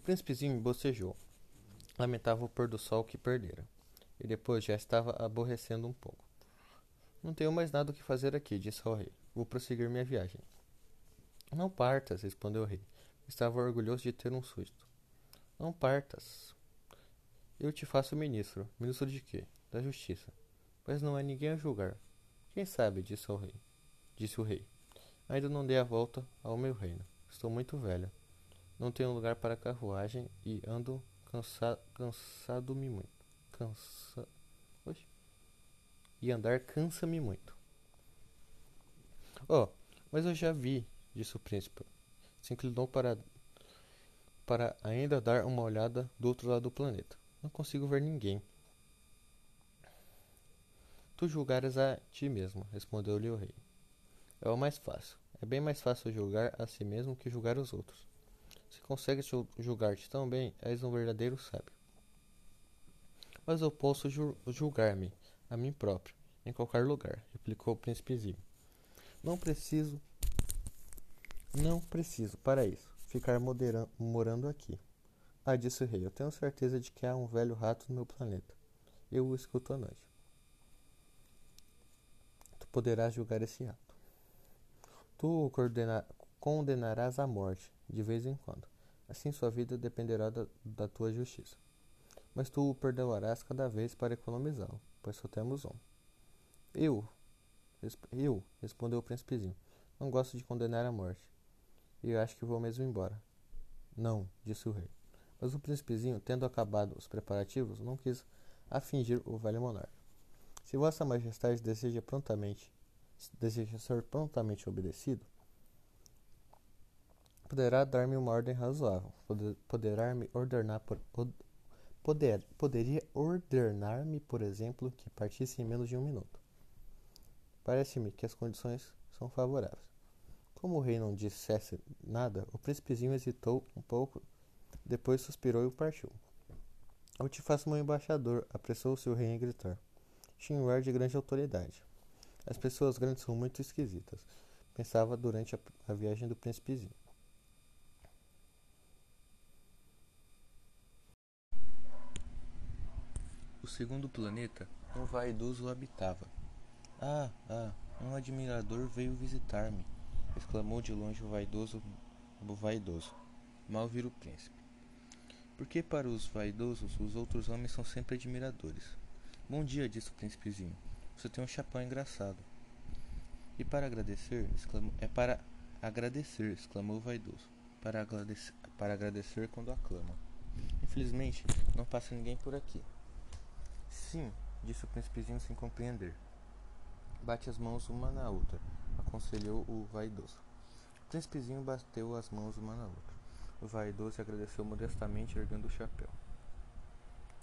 Príncipezinho bocejou. Lamentava o pôr do sol que perdera. E depois já estava aborrecendo um pouco. Não tenho mais nada o que fazer aqui, disse ao rei. Vou prosseguir minha viagem. Não partas, respondeu o rei. Estava orgulhoso de ter um susto. Não partas. Eu te faço ministro. Ministro de quê? Da justiça. Mas não há ninguém a julgar. Quem sabe, disse o rei. Disse o rei. Ainda não dei a volta ao meu reino. Estou muito velha. Não tenho lugar para carruagem e ando cansa cansado-me muito. Cansa... Oxe. E andar cansa-me muito. Oh, mas eu já vi, disse o príncipe. Se inclinou para, para ainda dar uma olhada do outro lado do planeta. Não consigo ver ninguém. Tu julgares a ti mesmo, respondeu-lhe o rei. É o mais fácil. É bem mais fácil julgar a si mesmo que julgar os outros. Se consegues julgar-te tão bem, és um verdadeiro sábio. Mas eu posso julgar-me a mim próprio, em qualquer lugar, replicou o príncipezinho. Não preciso, não preciso, para isso, ficar morando aqui. Ah, disse o rei, eu tenho certeza de que há um velho rato no meu planeta. Eu o escuto à noite. Tu poderás julgar esse rato. Tu o condenarás à morte, de vez em quando. Assim sua vida dependerá da, da tua justiça. Mas tu o perdoarás cada vez para economizá-lo, pois só temos um. Eu, eu, respondeu o príncipezinho, não gosto de condenar à morte. E acho que vou mesmo embora. Não, disse o rei. Mas o príncipezinho, tendo acabado os preparativos, não quis afingir o velho monarca. Se Vossa Majestade deseja prontamente deseja ser prontamente obedecido, poderá dar-me uma ordem razoável. Poderá me ordenar por, poder, poderia ordenar-me, por exemplo, que partisse em menos de um minuto. Parece-me que as condições são favoráveis. Como o rei não dissesse nada, o príncipezinho hesitou um pouco, depois suspirou e partiu. Eu te faço meu embaixador, apressou-se o rei em gritar. Tinha um ar de grande autoridade. As pessoas grandes são muito esquisitas, pensava durante a, a viagem do príncipezinho. Segundo planeta, um vaidoso habitava. Ah, ah, um admirador veio visitar-me, exclamou de longe o vaidoso, o vaidoso. Mal vira o príncipe. Porque para os vaidosos os outros homens são sempre admiradores. Bom dia, disse o príncipezinho. Você tem um chapéu engraçado. E para agradecer, exclamou, é para agradecer, exclamou o vaidoso. Para agradecer, para agradecer quando aclama. Infelizmente, não passa ninguém por aqui. Sim, disse o príncipezinho sem compreender. Bate as mãos uma na outra, aconselhou o vaidoso. O príncipezinho bateu as mãos uma na outra. O vaidoso agradeceu modestamente, erguendo o chapéu.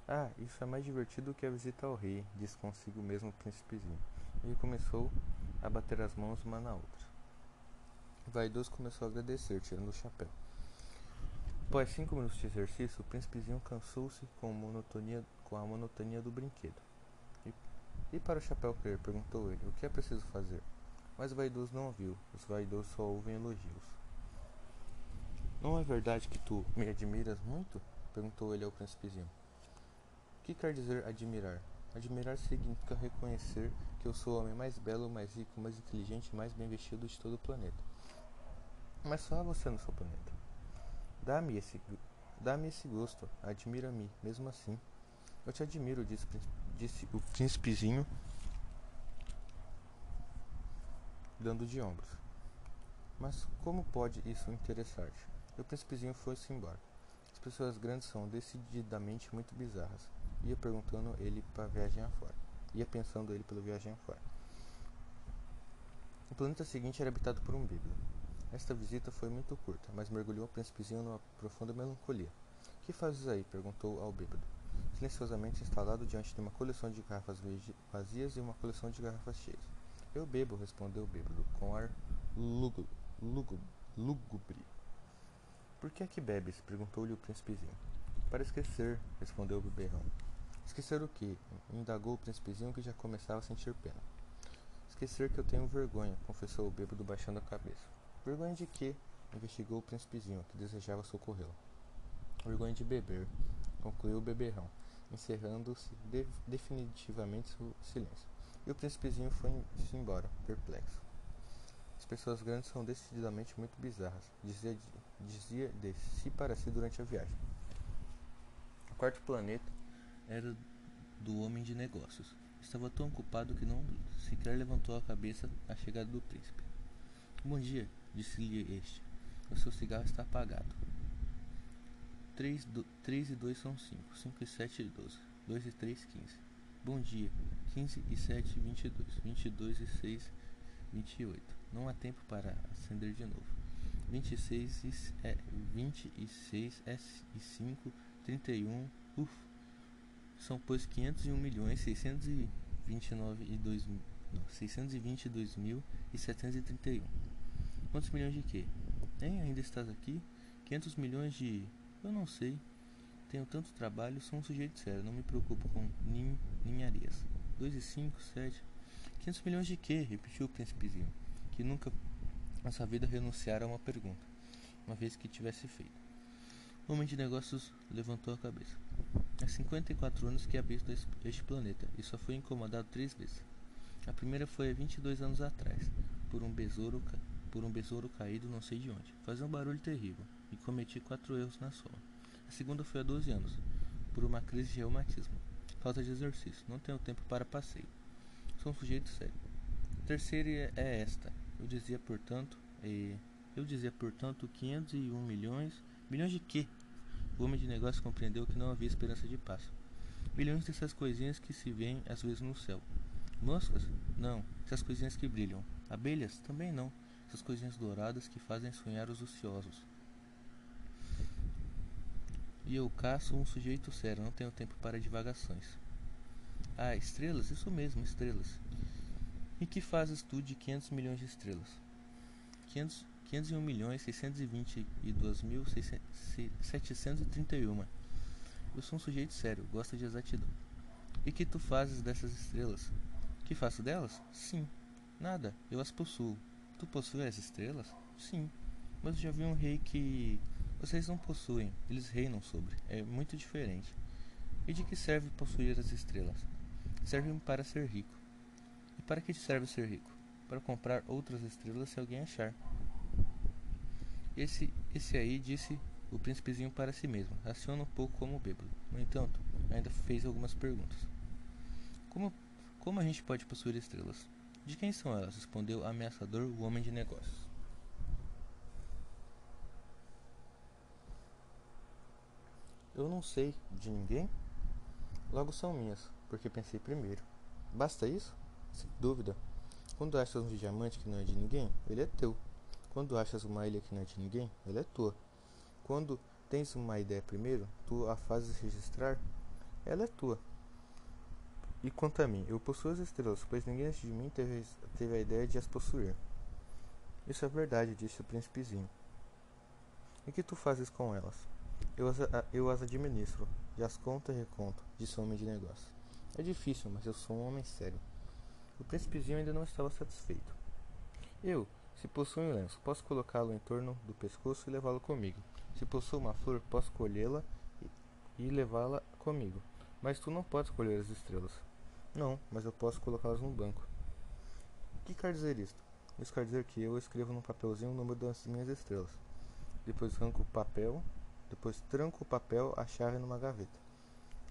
Ah, isso é mais divertido que a visita ao rei, disse consigo mesmo o príncipezinho. E começou a bater as mãos uma na outra. O vaidoso começou a agradecer, tirando o chapéu. Após cinco minutos de exercício, o príncipezinho cansou-se com, monotonia, com a monotonia do brinquedo. E, e para o chapéu crer? perguntou ele. O que é preciso fazer? Mas o vaidoso não ouviu. Os vaidosos só ouvem elogios. Não é verdade que tu me admiras muito? perguntou ele ao príncipezinho. O que quer dizer admirar? Admirar significa reconhecer que eu sou o homem mais belo, mais rico, mais inteligente e mais bem vestido de todo o planeta. Mas só você no seu planeta. Dá-me esse, dá-me esse gosto, admira-me, mesmo assim. Eu te admiro, disse, disse o príncipezinho, dando de ombros. Mas como pode isso interessar-te? O príncipezinho foi-se embora. As pessoas grandes são decididamente muito bizarras ia perguntando ele para viagem afora. Ia pensando ele pela viagem afora. O planeta seguinte era habitado por um bíblia. Esta visita foi muito curta, mas mergulhou o príncipezinho numa profunda melancolia. Que fazes aí? perguntou ao bêbado, silenciosamente instalado diante de uma coleção de garrafas vazias e uma coleção de garrafas cheias. Eu bebo, respondeu o bêbado, com ar lúgubre. Por que é que bebes? perguntou-lhe o príncipezinho. Para esquecer, respondeu o beberrão. Esquecer o que? indagou o príncipezinho que já começava a sentir pena. Esquecer que eu tenho vergonha, confessou o bêbado baixando a cabeça. Vergonha de quê? investigou o príncipezinho, que desejava socorrê-lo. Vergonha de beber, concluiu o beberrão, encerrando-se de definitivamente o silêncio. E o príncipezinho foi-se embora, perplexo. As pessoas grandes são decididamente muito bizarras, dizia dizia de si para si durante a viagem. O quarto planeta era do homem de negócios. Estava tão ocupado que não sequer levantou a cabeça à chegada do príncipe. Bom dia, disse-lhe este. O seu cigarro está apagado. Três, do, três e dois são cinco. Cinco e sete, doze. Dois e três, quinze. Bom dia. Quinze e sete, vinte e dois. Vinte e dois e seis, vinte e oito. Não há tempo para acender de novo. Vinte e seis é, vinte e seis é, e cinco, trinta e um. Uf, são pois 501 milhões 629 e 2 não, 622 mil e 731. Quantos milhões de quê? Hein? Ainda estás aqui? 500 milhões de... Eu não sei. Tenho tanto trabalho, sou um sujeito sério, não me preocupo com nin, ninharias. 2 e 5, 7... 500 milhões de quê? Repetiu o príncipezinho, que nunca nessa vida renunciara a uma pergunta, uma vez que tivesse feito. O homem de negócios levantou a cabeça. Há 54 anos que habito este planeta e só fui incomodado três vezes. A primeira foi há 22 anos atrás, por um besouro, por um besouro caído não sei de onde. Fazia um barulho terrível e cometi quatro erros na sola. A segunda foi há 12 anos, por uma crise de reumatismo. Falta de exercício, não tenho tempo para passeio. Sou um sujeito sério. A terceira é esta. Eu dizia, portanto, e eu dizia, portanto, 501 milhões Milhões de quê? O homem de negócio compreendeu que não havia esperança de paz. Milhões dessas coisinhas que se veem às vezes no céu. Moscas? Não. Essas coisinhas que brilham. Abelhas? Também não. Essas coisinhas douradas que fazem sonhar os ociosos. E eu caço um sujeito sério, não tenho tempo para divagações. Ah, estrelas? Isso mesmo, estrelas. E que fazes tu de 500 milhões de estrelas? 500 501 milhões 622 mil 731. Eu sou um sujeito sério, gosto de exatidão. E que tu fazes dessas estrelas? Que faço delas? Sim. Nada, eu as possuo. Tu possuis as estrelas? Sim. Mas eu já vi um rei que vocês não possuem, eles reinam sobre. É muito diferente. E de que serve possuir as estrelas? Servem para ser rico. E para que serve ser rico? Para comprar outras estrelas se alguém achar. Esse, esse aí disse o príncipezinho para si mesmo, aciona um pouco como bêbado. No entanto, ainda fez algumas perguntas. Como, como a gente pode possuir estrelas? De quem são elas? Respondeu ameaçador o homem de negócios. Eu não sei de ninguém. Logo são minhas, porque pensei primeiro. Basta isso? Sem dúvida. Quando achas um diamante que não é de ninguém, ele é teu. Quando achas uma ilha que não é de ninguém, ela é tua. Quando tens uma ideia primeiro, tu a fazes registrar, ela é tua. E quanto a mim, eu possuo as estrelas, pois ninguém antes de mim teve, teve a ideia de as possuir. Isso é verdade, disse o príncipezinho. E que tu fazes com elas? Eu as, eu as administro, e as conto e reconto, disse o homem de negócio. É difícil, mas eu sou um homem sério. O príncipezinho ainda não estava satisfeito. Eu, se possuo um lenço, posso colocá-lo em torno do pescoço e levá-lo comigo. Se possuo uma flor, posso colhê-la e, e levá-la comigo. Mas tu não podes colher as estrelas. Não, mas eu posso colocá-las no banco. O que quer dizer isto? Isso quer dizer que eu escrevo num papelzinho o número das minhas estrelas. Depois arranco o papel, depois tranco o papel, a chave numa gaveta.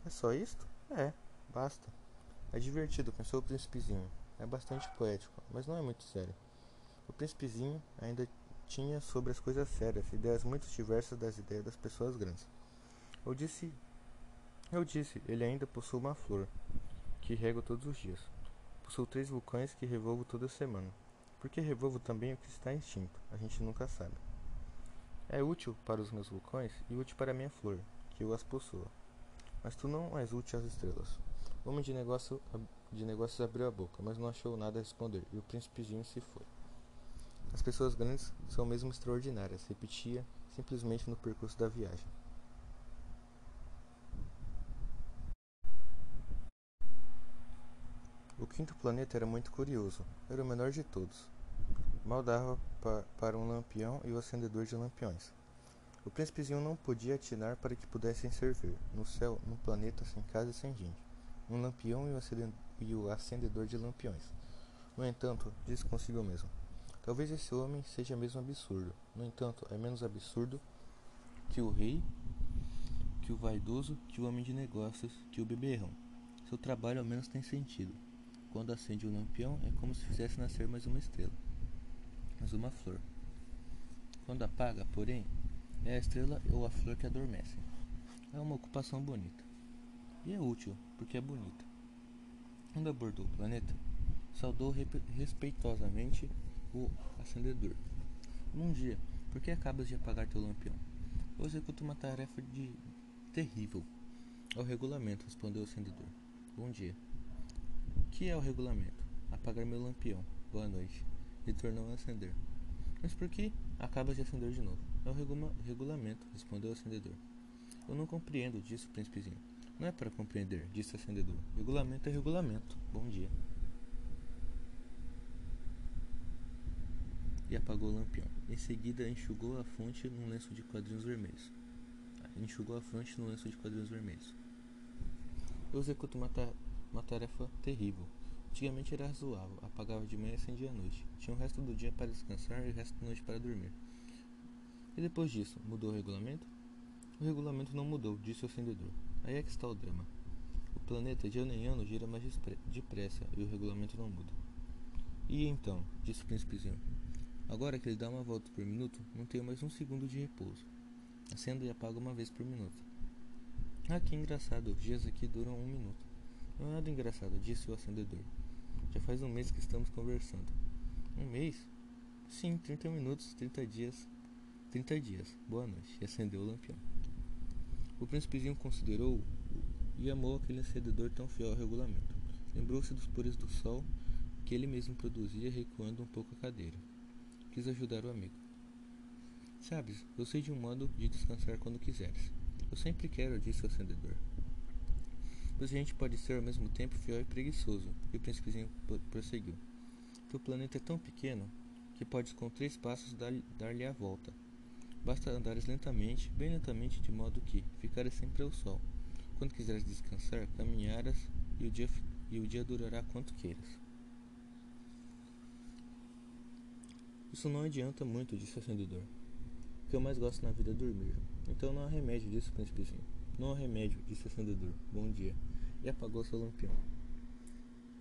É só isto? É, basta. É divertido, pensou o príncipezinho. É bastante poético, mas não é muito sério. O príncipezinho ainda tinha sobre as coisas sérias ideias muito diversas das ideias das pessoas grandes. Eu disse, eu disse, ele ainda possui uma flor que rego todos os dias. Possuo três vulcões que revolvo toda semana. Porque revolvo também o que está extinto, a gente nunca sabe. É útil para os meus vulcões e útil para a minha flor, que eu as possua. Mas tu não és útil às estrelas. O homem de, negócio, de negócios abriu a boca, mas não achou nada a responder, e o príncipezinho se foi. As pessoas grandes são mesmo extraordinárias, repetia simplesmente no percurso da viagem. O quinto planeta era muito curioso. Era o menor de todos. Mal dava pa para um lampião e o acendedor de lampiões. O príncipezinho não podia atinar para que pudessem servir, no céu, num planeta sem casa e sem gente, um lampião e o acendedor de lampiões. No entanto, disse consigo mesmo: Talvez esse homem seja mesmo absurdo. No entanto, é menos absurdo que o rei, que o vaidoso, que o homem de negócios, que o beberrão. Seu trabalho ao menos tem sentido. Quando acende o lampião, é como se fizesse nascer mais uma estrela, mais uma flor. Quando apaga, porém, é a estrela ou a flor que adormece. É uma ocupação bonita. E é útil, porque é bonita. Quando abordou o planeta, saudou respeitosamente o acendedor. Bom dia, por que acabas de apagar teu lampião? Eu executo uma tarefa de terrível. É o regulamento, respondeu o acendedor. Bom dia que é o regulamento? Apagar meu lampião. Boa noite. Retornou a acender. Mas por que acabas de acender de novo? É o regula regulamento, respondeu o acendedor. Eu não compreendo, disse o príncipezinho. Não é para compreender, disse o acendedor. Regulamento é regulamento. Bom dia. E apagou o lampião. Em seguida, enxugou a fonte num lenço de quadrinhos vermelhos. Enxugou a fonte num lenço de quadrinhos vermelhos. Eu executo uma, ta uma tarefa terrível. Antigamente era razoável, apagava de manhã e acendia à noite. Tinha o resto do dia para descansar e o resto da noite para dormir. E depois disso, mudou o regulamento? O regulamento não mudou, disse o acendedor. Aí é que está o drama. O planeta de ano em ano gira mais depressa e o regulamento não muda. E então, disse o príncipezinho, agora que ele dá uma volta por minuto, não tenho mais um segundo de repouso. Acenda e apaga uma vez por minuto. Ah, que engraçado, os dias aqui duram um minuto. Não é nada engraçado, disse o acendedor. Já faz um mês que estamos conversando. Um mês? Sim, 30 minutos, 30 dias. 30 dias. Boa noite. E acendeu o lampião. O príncipezinho considerou e amou aquele acendedor tão fiel ao regulamento. Lembrou-se dos pores do sol que ele mesmo produzia, recuando um pouco a cadeira. Quis ajudar o amigo. Sabes, eu sei de um modo de descansar quando quiseres. Eu sempre quero, disse o acendedor. Pois a gente pode ser ao mesmo tempo fiel e preguiçoso. E o príncipezinho prosseguiu. Teu planeta é tão pequeno que podes com três passos dar-lhe a volta. Basta andares lentamente, bem lentamente, de modo que ficares sempre ao sol. Quando quiseres descansar, caminharás e o dia, e o dia durará quanto queiras. Isso não adianta muito, disse o acendedor. O que eu mais gosto na vida é dormir. Então não há remédio, disse o príncipezinho. Não há remédio, disse o acendedor. Bom dia. E apagou seu lampião.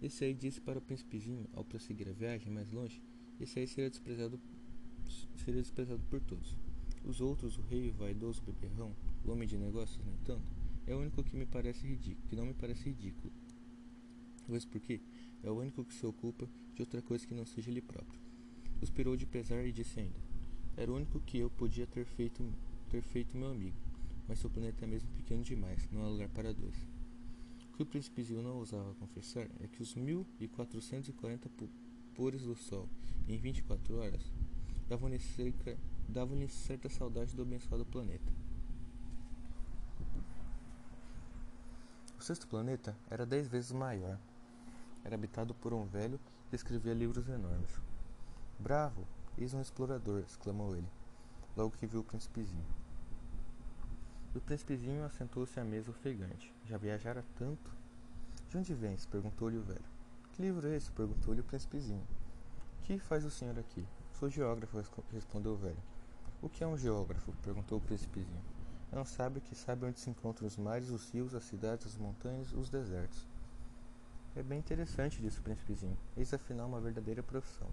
Esse aí disse para o príncipezinho, ao prosseguir a viagem mais longe, esse aí seria desprezado, seria desprezado por todos. Os outros, o rei, o vaidoso, beberrão, o homem de negócios, no entanto, é o único que me parece ridículo, que não me parece ridículo. Pois por quê? É o único que se ocupa de outra coisa que não seja ele próprio. Suspirou de pesar e disse ainda: Era o único que eu podia ter feito, ter feito meu amigo, mas seu planeta é mesmo pequeno demais, não há lugar para dois. O que o príncipezinho não ousava confessar é que os 1440 pores do sol em 24 horas davam-lhe davam certa saudade do abençoado planeta. O sexto planeta era dez vezes maior. Era habitado por um velho que escrevia livros enormes. Bravo! Eis um explorador! exclamou ele, logo que viu o príncipezinho. O príncipezinho assentou-se à mesa ofegante. Já viajara tanto? De onde vens? perguntou-lhe o velho. Que livro é esse? perguntou-lhe o príncipezinho. Que faz o senhor aqui? Sou geógrafo, respondeu o velho. O que é um geógrafo? perguntou o príncipezinho. É um sábio que sabe onde se encontram os mares, os rios, as cidades, as montanhas, os desertos. É bem interessante, disse o príncipezinho. Eis afinal uma verdadeira profissão.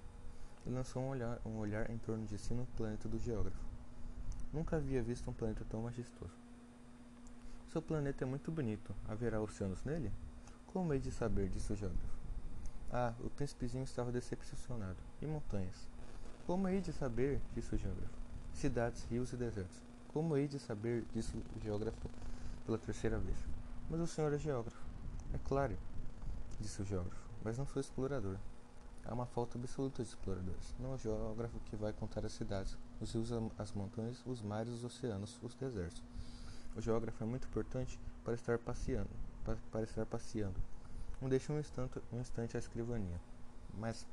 Ele lançou um olhar, um olhar em torno de si no planeta do geógrafo. Nunca havia visto um planeta tão majestoso. Seu planeta é muito bonito. Haverá oceanos nele? Como hei de saber? disse o geógrafo. Ah, o príncipezinho estava decepcionado. E montanhas? Como hei de saber? disse o geógrafo. Cidades, rios e desertos. Como hei de saber? disse o geógrafo pela terceira vez. Mas o senhor é geógrafo. É claro, disse o geógrafo, mas não sou explorador. Há uma falta absoluta de exploradores. Não é o geógrafo que vai contar as cidades, os rios, as montanhas, os mares, os oceanos, os desertos. O geógrafo é muito importante para estar passeando, para, para estar passeando. Não deixe um instante, um instante a escrivania. Mas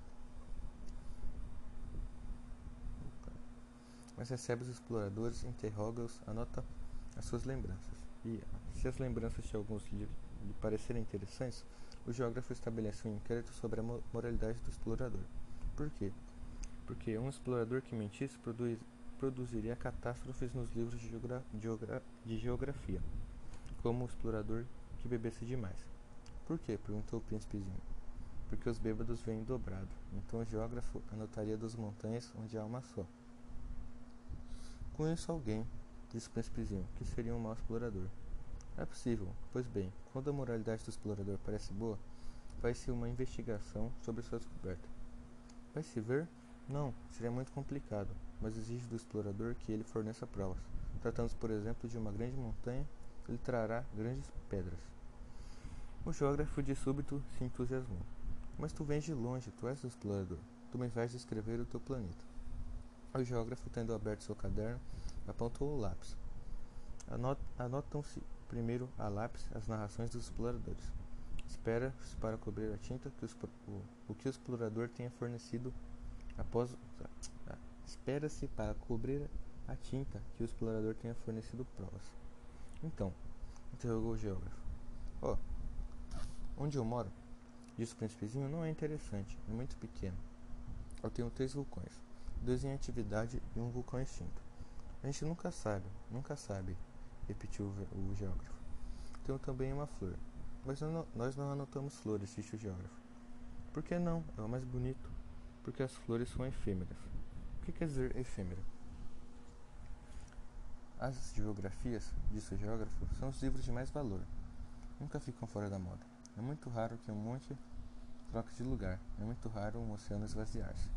mas recebe os exploradores, interroga-os, anota as suas lembranças. E se as lembranças de alguns lhe parecerem interessantes, o geógrafo estabelece um inquérito sobre a moralidade do explorador. Por quê? Porque um explorador que mentisse produz, produziria catástrofes nos livros de, geogra, geogra, de geografia, como o explorador que bebesse demais. Por quê? perguntou o príncipezinho. Porque os bêbados vêm dobrado. Então o geógrafo anotaria das montanhas onde há uma só. Conheço alguém, disse o príncipezinho, que seria um mau explorador. É possível. Pois bem, quando a moralidade do explorador parece boa, vai-se uma investigação sobre sua descoberta. Vai-se ver? Não, seria muito complicado, mas exige do explorador que ele forneça provas. Tratando-se, por exemplo, de uma grande montanha, ele trará grandes pedras. O geógrafo de súbito se entusiasmou. Mas tu vens de longe, tu és o explorador. Tu me vais descrever o teu planeta. O geógrafo, tendo aberto seu caderno, apontou o lápis. Anotam-se primeiro a lápis as narrações dos exploradores. Espera-se para cobrir a tinta que o, o, que o explorador tenha fornecido após. Espera-se para cobrir a tinta que o explorador tenha fornecido provas. Então, interrogou o geógrafo. Oh, onde eu moro? Disse o príncipezinho, não é interessante, é muito pequeno. Eu tenho três vulcões, dois em atividade e um vulcão extinto. A gente nunca sabe, nunca sabe repetiu o geógrafo. Tenho também uma flor. Mas nós não anotamos flores, disse o geógrafo. Por que não? É o mais bonito. Porque as flores são efêmeras. Que quer dizer efêmera? As geografias, disse o geógrafo, são os livros de mais valor. Nunca ficam fora da moda. É muito raro que um monte troque de lugar. É muito raro um oceano esvaziar-se.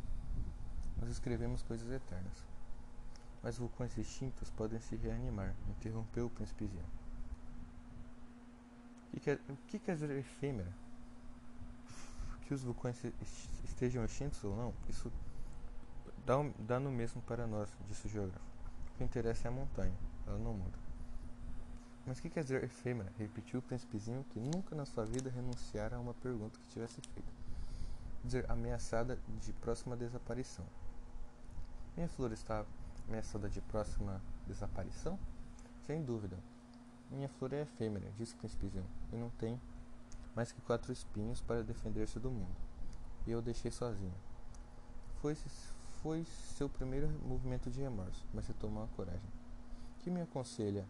Nós escrevemos coisas eternas. Mas vulcões extintos podem se reanimar, interrompeu o príncipezinho. O que, que quer dizer efêmera? Que os vulcões estejam extintos ou não, isso dá, no mesmo para nós, disse o geógrafo. O que interessa é a montanha, ela não muda. Mas o que quer dizer efêmera? Repetiu o príncipezinho que nunca na sua vida renunciara a uma pergunta que tivesse feito. Dizer ameaçada de próxima desaparição. Minha flor está ameaçada de próxima desaparição? Sem dúvida. Minha flor é efêmera, disse o príncipezinho, e não tem mais que quatro espinhos para defender-se do mundo. E eu deixei sozinha. Foi, foi seu primeiro movimento de remorso, mas você tomou a coragem. Que me aconselha?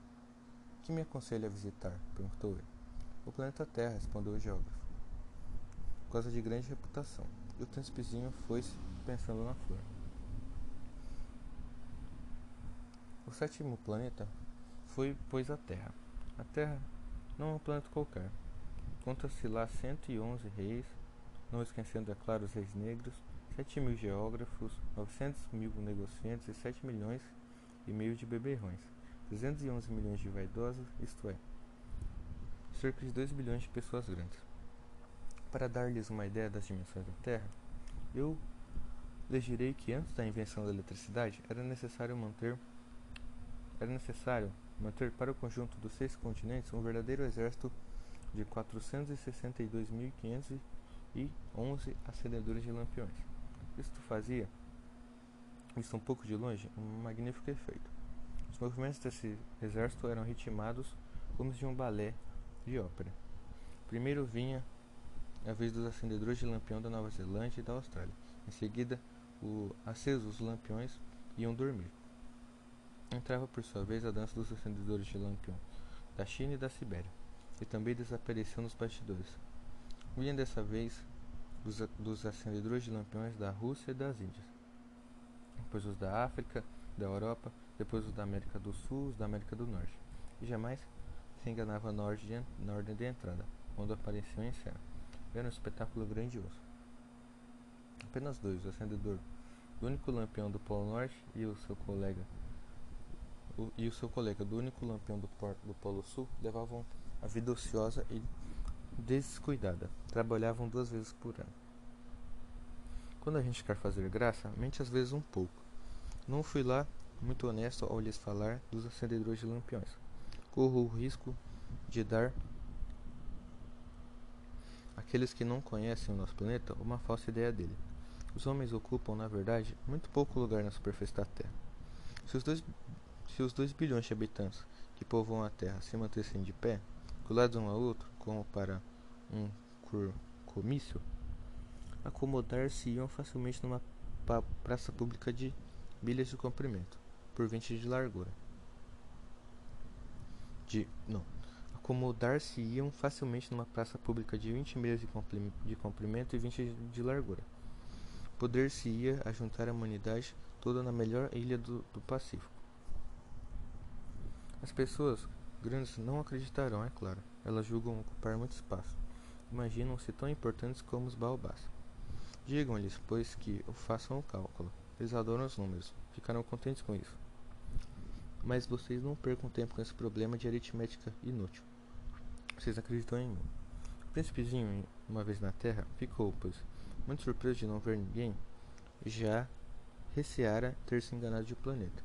Que me aconselha a visitar? perguntou ele. O planeta Terra, respondeu o geógrafo. Por causa de grande reputação. E o príncipezinho foi-se pensando na flor. O sétimo planeta foi, pois, a Terra. A Terra não é um planeta qualquer. Conta-se lá 111 reis, não esquecendo, é claro, os reis negros, 7 mil geógrafos, 900 mil negociantes e 7 milhões e meio de beberrões, 211 milhões de vaidosos, isto é, cerca de 2 bilhões de pessoas grandes. Para dar-lhes uma ideia das dimensões da Terra, eu lhes direi que antes da invenção da eletricidade era necessário manter era necessário manter para o conjunto dos seis continentes um verdadeiro exército de 462.511 acendedores de lampiões. Isto fazia, visto um pouco de longe, um magnífico efeito. Os movimentos desse exército eram ritmados como de um balé de ópera. Primeiro vinha a vez dos acendedores de lampião da Nova Zelândia e da Austrália. Em seguida, o, acesos os lampiões iam dormir. Entrava por sua vez a dança dos acendedores de lampião da China e da Sibéria, e também desapareceu nos bastidores. Vinha dessa vez dos, dos acendedores de lampiões da Rússia e das Índias, depois os da África, da Europa, depois os da América do Sul, os da América do Norte. E jamais se enganava na ordem de, entrada, quando apareceu em cena. Era um espetáculo grandioso. Apenas dois, o acendedor do único lampião do Polo Norte e o seu colega o, e o seu colega do único lampião do, do Polo Sul levavam a vida ociosa e descuidada. Trabalhavam duas vezes por ano. Quando a gente quer fazer graça, mente às vezes um pouco. Não fui lá muito honesto ao lhes falar dos acendedores de lampiões. Corro o risco de dar àqueles que não conhecem o nosso planeta uma falsa ideia dele. Os homens ocupam, na verdade, muito pouco lugar na superfície da Terra. Se os dois, se os dois bilhões de habitantes que povoam a Terra se mantessem de pé, colados um ao outro, como para um comício, acomodar-se-iam facilmente numa praça pública de milhas de comprimento, por 20 de largura. De, não, acomodar-se-iam facilmente numa praça pública de 20 milhas de comprimento e 20 de largura. Poder-se-ia ajuntar a humanidade toda na melhor ilha do, do Pacífico. As pessoas grandes não acreditarão, é claro. Elas julgam ocupar muito espaço. Imaginam-se tão importantes como os baobás. Digam-lhes, pois, que façam o cálculo. Eles adoram os números. Ficarão contentes com isso. Mas vocês não percam tempo com esse problema de aritmética inútil. Vocês acreditam em mim. O príncipezinho, uma vez na Terra, ficou, pois, muito surpreso de não ver ninguém, já receara ter se enganado de planeta,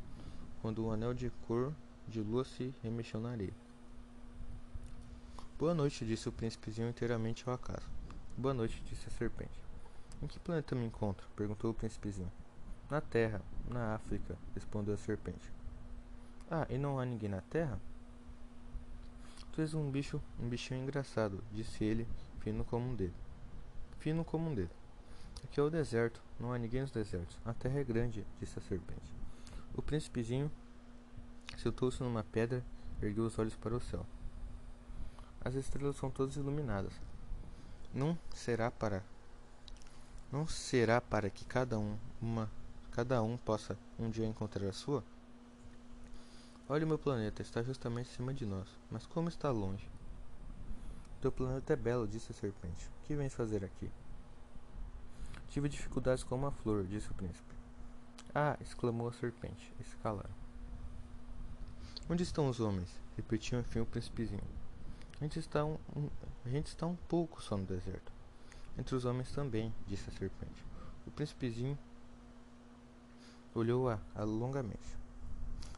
quando o anel de cor de lua se remexeu na areia. Boa noite, disse o príncipezinho inteiramente ao acaso. Boa noite, disse a serpente. Em que planeta me encontro? perguntou o príncipezinho. Na Terra, na África, respondeu a serpente. Ah, e não há ninguém na Terra? Tu és um bicho, um bichinho engraçado, disse ele, fino como um dedo. Fino como um dedo. Aqui é o deserto, não há ninguém nos desertos. A terra é grande, disse a serpente. O príncipezinho sentou-se numa pedra e ergueu os olhos para o céu. As estrelas são todas iluminadas. Não será para não será para que cada um uma cada um possa um dia encontrar a sua? Olha o meu planeta, está justamente acima de nós, mas como está longe? Teu planeta é belo, disse a serpente. O que vens fazer aqui? Tive dificuldades com uma flor, disse o príncipe. Ah! exclamou a serpente. Escalaram. Onde estão os homens? repetiu enfim o príncipezinho. A gente está um, um, a gente está um pouco só no deserto. Entre os homens também, disse a serpente. O príncipezinho olhou-a longamente.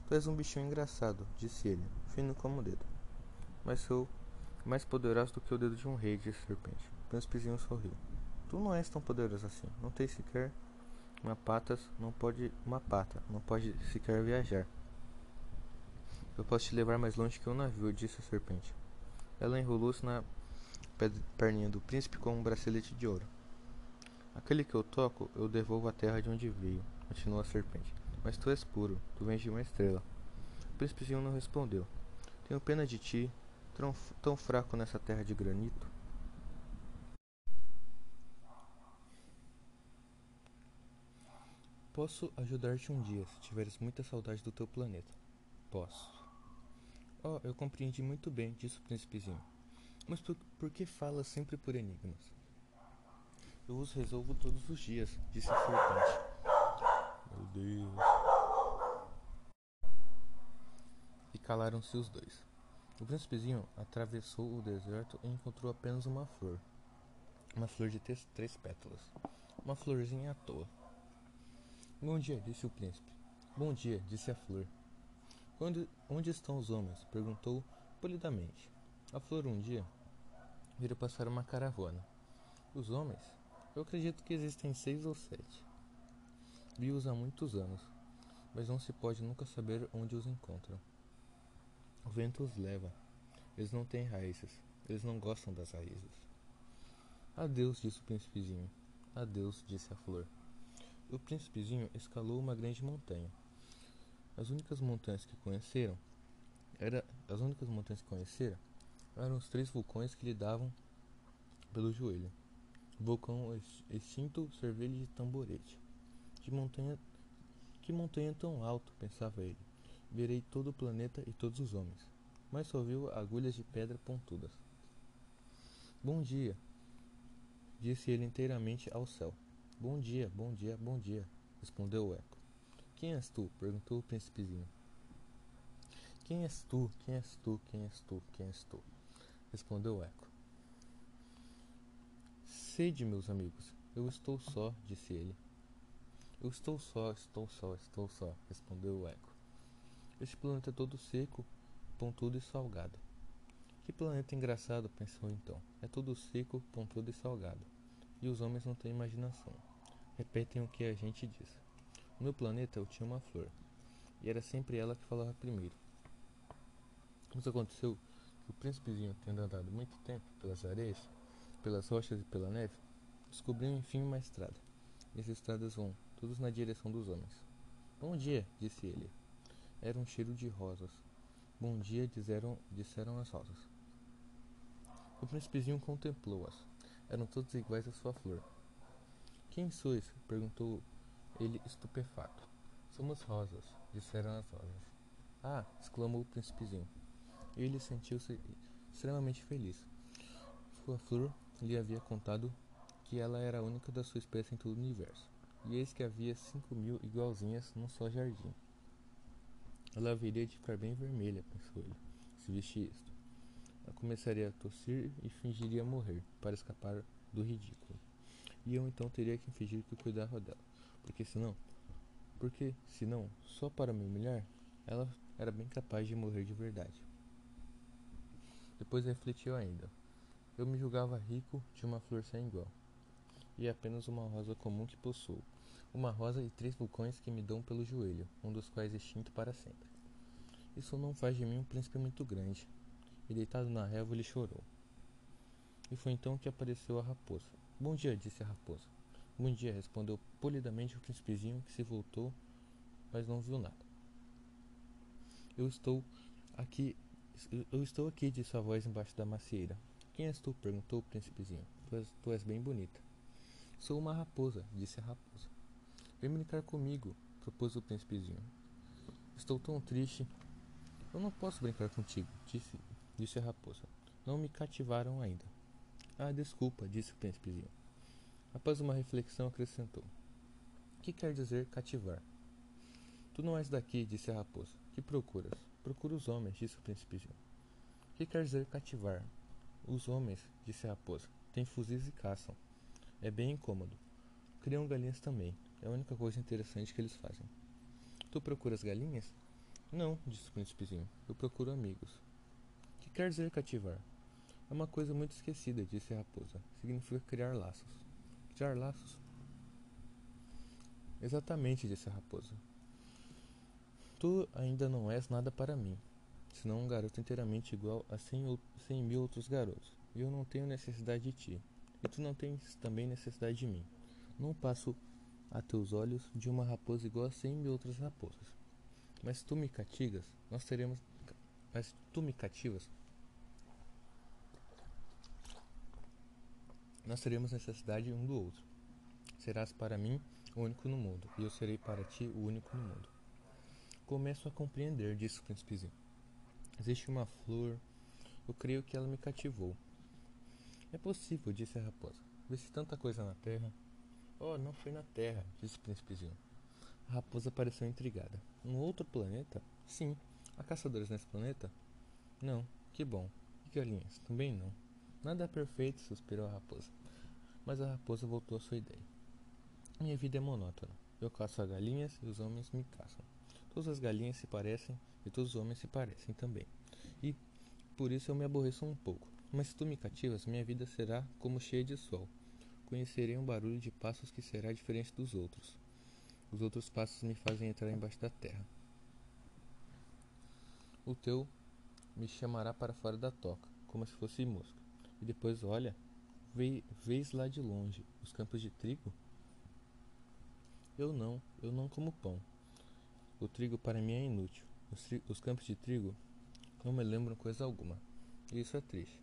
Tu és um bichinho engraçado, disse ele, fino como o dedo. Mas sou mais poderoso do que o dedo de um rei, disse a serpente. O príncipezinho sorriu. Tu não és tão poderoso assim. Não tens sequer uma patas, não pode uma pata, não pode sequer viajar. Eu posso te levar mais longe que um navio, disse a serpente. Ela enrolou-se na perninha do príncipe com um bracelete de ouro. Aquele que eu toco, eu devolvo à terra de onde veio, continuou a serpente. Mas tu és puro, tu vens de uma estrela. O príncipezinho não respondeu. Tenho pena de ti, tão, tão fraco nessa terra de granito. Posso ajudar-te um dia, se tiveres muita saudade do teu planeta. Posso. Oh, eu compreendi muito bem, disse o príncipezinho. Mas por, por que falas sempre por enigmas? Eu os resolvo todos os dias, disse a serpente. Meu Deus. E calaram-se os dois. O príncipezinho atravessou o deserto e encontrou apenas uma flor. Uma flor de três pétalas. Uma florzinha à toa. Bom dia, disse o príncipe. Bom dia, disse a flor. Onde, onde estão os homens? perguntou polidamente. A flor um dia viram passar uma caravana. Os homens? Eu acredito que existem seis ou sete. Vi-os há muitos anos, mas não se pode nunca saber onde os encontram. O vento os leva. Eles não têm raízes. Eles não gostam das raízes. Adeus, disse o príncipezinho. Adeus, disse a flor. O príncipezinho escalou uma grande montanha. As únicas montanhas que conheceram era as únicas montanhas que conheceram eram os três vulcões que lhe davam pelo joelho. Vulcão extinto serve-lhe de tamborete. Que montanha, que montanha tão alto, pensava ele. Verei todo o planeta e todos os homens. Mas só viu agulhas de pedra pontudas. Bom dia, disse ele inteiramente ao céu. Bom dia, bom dia, bom dia, respondeu o eco. Quem és tu? perguntou o príncipezinho. Quem és tu? Quem és tu? Quem és tu? Quem és tu? respondeu o eco. Sede, meus amigos, eu estou só, disse ele. Eu estou só, estou só, estou só, respondeu o eco. Este planeta é todo seco, pontudo e salgado. Que planeta engraçado, pensou então. É todo seco, pontudo e salgado. E os homens não têm imaginação. Repetem o que a gente diz. No planeta eu tinha uma flor. E era sempre ela que falava primeiro. Mas aconteceu que o príncipezinho, tendo andado muito tempo pelas areias, pelas rochas e pela neve, descobriu enfim uma estrada. E as estradas vão, todos na direção dos homens. Bom dia, disse ele. Era um cheiro de rosas. Bom dia, disseram, disseram as rosas. O príncipezinho contemplou-as. Eram todas iguais à sua flor. Quem sois? perguntou ele estupefato. Somos rosas, disseram as rosas. Ah! exclamou o príncipezinho. Ele sentiu-se extremamente feliz. Sua flor lhe havia contado que ela era a única da sua espécie em todo o universo, e eis que havia cinco mil igualzinhas num só jardim. Ela haveria de ficar bem vermelha, pensou ele, se visse isto. Ela começaria a tossir e fingiria morrer, para escapar do ridículo. E eu então teria que fingir que cuidava dela, porque senão, porque senão, só para me humilhar, ela era bem capaz de morrer de verdade. Depois refletiu ainda. Eu me julgava rico de uma flor sem igual, e apenas uma rosa comum que possuo, uma rosa e três vulcões que me dão pelo joelho, um dos quais extinto para sempre. Isso não faz de mim um príncipe muito grande. E deitado na relva ele chorou. E foi então que apareceu a raposa. Bom dia, disse a raposa. Bom dia, respondeu polidamente o príncipezinho que se voltou, mas não viu nada. Eu estou aqui, eu estou aqui, disse a voz embaixo da macieira. Quem és tu? perguntou o príncipezinho. Tu és, tu és bem bonita. Sou uma raposa, disse a raposa. Vem brincar comigo, propôs o príncipezinho. Estou tão triste. Eu não posso brincar contigo, disse, disse a raposa. Não me cativaram ainda. Ah, desculpa, disse o príncipezinho. Após uma reflexão, acrescentou: Que quer dizer cativar? Tu não és daqui, disse a raposa. Que procuras? Procuro os homens, disse o príncipezinho. Que quer dizer cativar? Os homens, disse a raposa, têm fuzis e caçam. É bem incômodo. Criam galinhas também. É a única coisa interessante que eles fazem. Tu procuras galinhas? Não, disse o príncipezinho. Eu procuro amigos. Que quer dizer cativar? É uma coisa muito esquecida, disse a raposa. Significa criar laços. Criar laços? Exatamente, disse a raposa. Tu ainda não és nada para mim. senão um garoto inteiramente igual a cem, cem mil outros garotos. E eu não tenho necessidade de ti. E tu não tens também necessidade de mim. Não passo a teus olhos de uma raposa igual a cem mil outras raposas. Mas tu me catigas, nós teremos. Mas tu me cativas, nós teremos necessidade um do outro. Serás para mim o único no mundo, e eu serei para ti o único no mundo. Começo a compreender, disse o príncipezinho. Existe uma flor, eu creio que ela me cativou. É possível, disse a raposa. Vê-se tanta coisa na terra. Oh, não foi na terra, disse o príncipezinho. A raposa pareceu intrigada. Um outro planeta? Sim. Há caçadores nesse planeta? Não. Que bom. E galinhas? Também não. Nada é perfeito, suspirou a raposa. Mas a raposa voltou à sua ideia. Minha vida é monótona. Eu caço as galinhas e os homens me caçam. Todas as galinhas se parecem e todos os homens se parecem também. E por isso eu me aborreço um pouco. Mas se tu me cativas, minha vida será como cheia de sol. Conhecerei um barulho de passos que será diferente dos outros. Os outros passos me fazem entrar embaixo da terra. O teu me chamará para fora da toca, como se fosse mosca. E depois olha, vês lá de longe os campos de trigo? Eu não, eu não como pão. O trigo para mim é inútil. Os, os campos de trigo não me lembram coisa alguma. E isso é triste.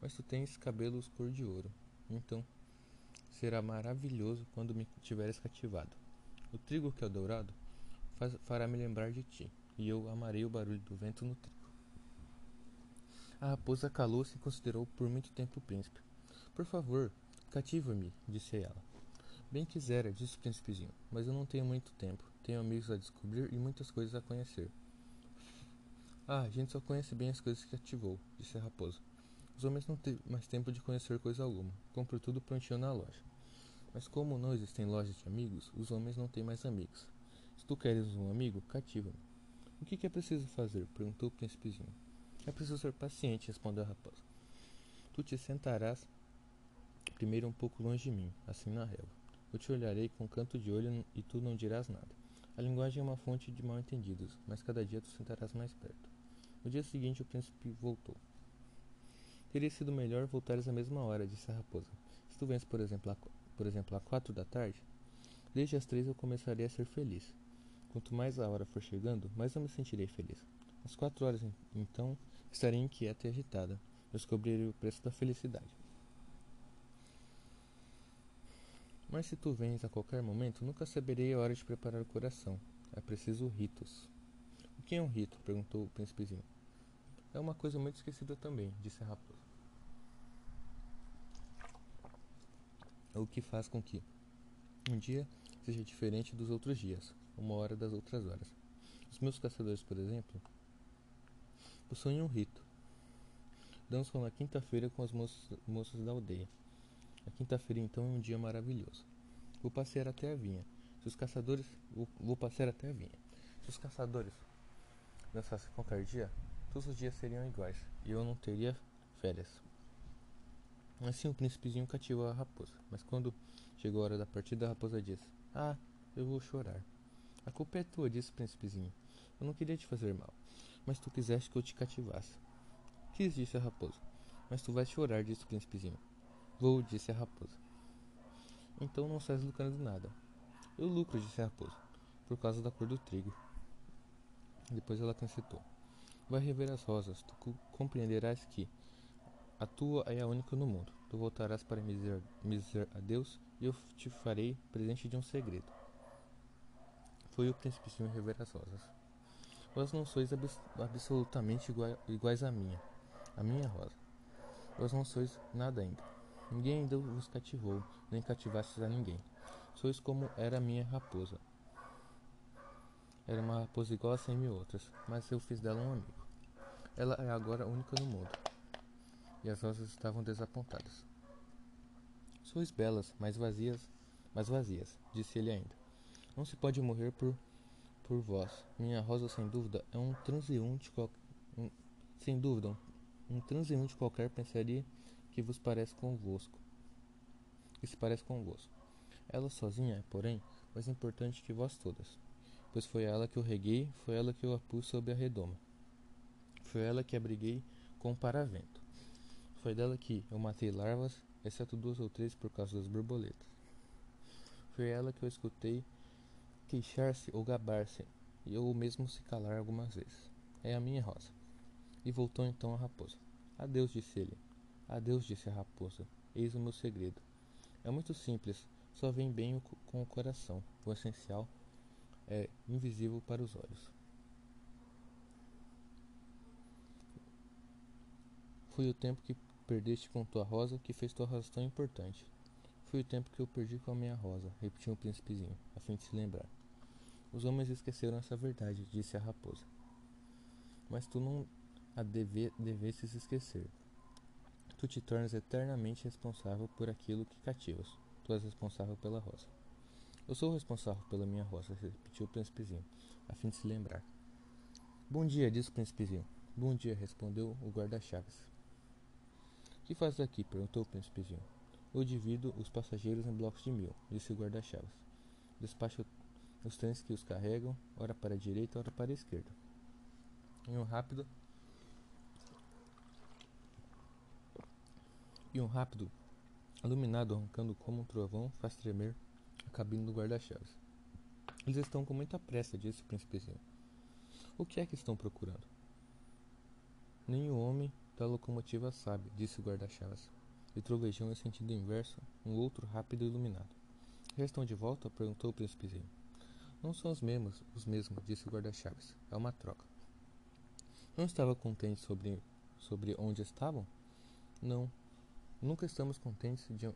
Mas tu tens cabelos cor de ouro. Então, será maravilhoso quando me tiveres cativado. O trigo que é dourado faz, fará me lembrar de ti, e eu amarei o barulho do vento no trigo. A raposa calou-se e considerou por muito tempo o príncipe. Por favor, cativa-me, disse ela. Bem quisera, disse o príncipezinho, mas eu não tenho muito tempo. Tenho amigos a descobrir e muitas coisas a conhecer. Ah, a gente só conhece bem as coisas que ativou, disse a raposa. Os homens não têm mais tempo de conhecer coisa alguma. Compro tudo prontinho na loja. Mas como não existem lojas de amigos, os homens não têm mais amigos. Se tu queres um amigo, cativa-me. O que, que é preciso fazer? perguntou o príncipezinho. É preciso ser paciente, respondeu a raposa. Tu te sentarás primeiro um pouco longe de mim, assim na relva. Eu te olharei com um canto de olho e tu não dirás nada. A linguagem é uma fonte de mal-entendidos, mas cada dia tu sentarás mais perto. No dia seguinte o príncipe voltou. Teria sido melhor voltares à mesma hora, disse a raposa. Se tu vens, por exemplo, a, por exemplo, às quatro da tarde, desde as três eu começarei a ser feliz. Quanto mais a hora for chegando, mais eu me sentirei feliz. Às quatro horas, então, Estarei inquieta e agitada. Descobrirei o preço da felicidade. Mas se tu vens a qualquer momento, nunca saberei a hora de preparar o coração. É preciso ritos. O que é um rito? perguntou o príncipezinho. É uma coisa muito esquecida também, disse a raposa. É o que faz com que um dia seja diferente dos outros dias, uma hora das outras horas. Os meus caçadores, por exemplo, possuem um rito. Dançam na quinta-feira com as moças, moças da aldeia. A quinta-feira então é um dia maravilhoso. Vou passear até a vinha. Se os caçadores. Vou, vou passear até a vinha. Se os caçadores dançassem qualquer dia, todos os dias seriam iguais e eu não teria férias. Assim o príncipezinho cativou a raposa, mas quando chegou a hora da partida, a raposa disse: Ah, eu vou chorar. A culpa é tua, disse o príncipezinho. Eu não queria te fazer mal mas tu quiseste que eu te cativasse. Quis, disse a raposa. Mas tu vais chorar, disse o príncipezinho. Vou, disse a raposa. Então não sais lucrando nada. Eu lucro, disse a raposa, por causa da cor do trigo. Depois ela acrescentou. Vai rever as rosas, tu compreenderás que a tua é a única no mundo. Tu voltarás para me dizer, me dizer adeus e eu te farei presente de um segredo. Foi o príncipezinho rever as rosas. Vós não sois abs absolutamente iguais a minha, a minha rosa. Vós não sois nada ainda. Ninguém ainda vos cativou, nem cativastes a ninguém. Sois como era a minha raposa. Era uma raposa igual a cem mil outras, mas eu fiz dela um amigo. Ela é agora única no mundo. E as rosas estavam desapontadas. Sois belas, mas vazias, mas vazias, disse ele ainda. Não se pode morrer por por vós. Minha rosa, sem dúvida, é um transeunte um... sem dúvida, um transeunte qualquer pensaria que vos parece convosco. Que se parece convosco. Ela sozinha é, porém, mais importante que vós todas, pois foi ela que eu reguei, foi ela que eu a pus sob a redoma. Foi ela que abriguei com o paravento. Foi dela que eu matei larvas, exceto duas ou três por causa das borboletas. Foi ela que eu escutei queixar-se ou gabar-se, e eu mesmo se calar algumas vezes. É a minha rosa. E voltou então a raposa. Adeus, disse ele. Adeus, disse a raposa. Eis o meu segredo. É muito simples, só vem bem com o coração. O essencial é invisível para os olhos. Foi o tempo que perdeste com tua rosa que fez tua rosa tão importante. Foi o tempo que eu perdi com a minha rosa, repetiu o príncipezinho, a fim de se lembrar. Os homens esqueceram essa verdade, disse a raposa. Mas tu não a deve, devesses esquecer. Tu te tornas eternamente responsável por aquilo que cativas. Tu és responsável pela rosa. Eu sou responsável pela minha rosa, repetiu o príncipezinho, a fim de se lembrar. Bom dia, disse o príncipezinho. Bom dia, respondeu o guarda-chaves. Que fazes aqui? perguntou o príncipezinho. Eu divido os passageiros em blocos de mil, disse o guarda-chaves. Despacho os trens que os carregam, ora para a direita, ora para a esquerda. Em um rápido e um rápido iluminado arrancando como um trovão faz tremer a cabine do guarda-chaves. Eles estão com muita pressa, disse o príncipezinho. O que é que estão procurando? O homem da locomotiva sabe, disse o guarda-chaves. E trovejou em sentido inverso, um outro rápido e iluminado. Já estão de volta? perguntou o príncipezinho. Não são os mesmos, os mesmos, disse o guarda-chaves. É uma troca. Não estava contente sobre, sobre onde estavam? Não. Nunca estamos contentes de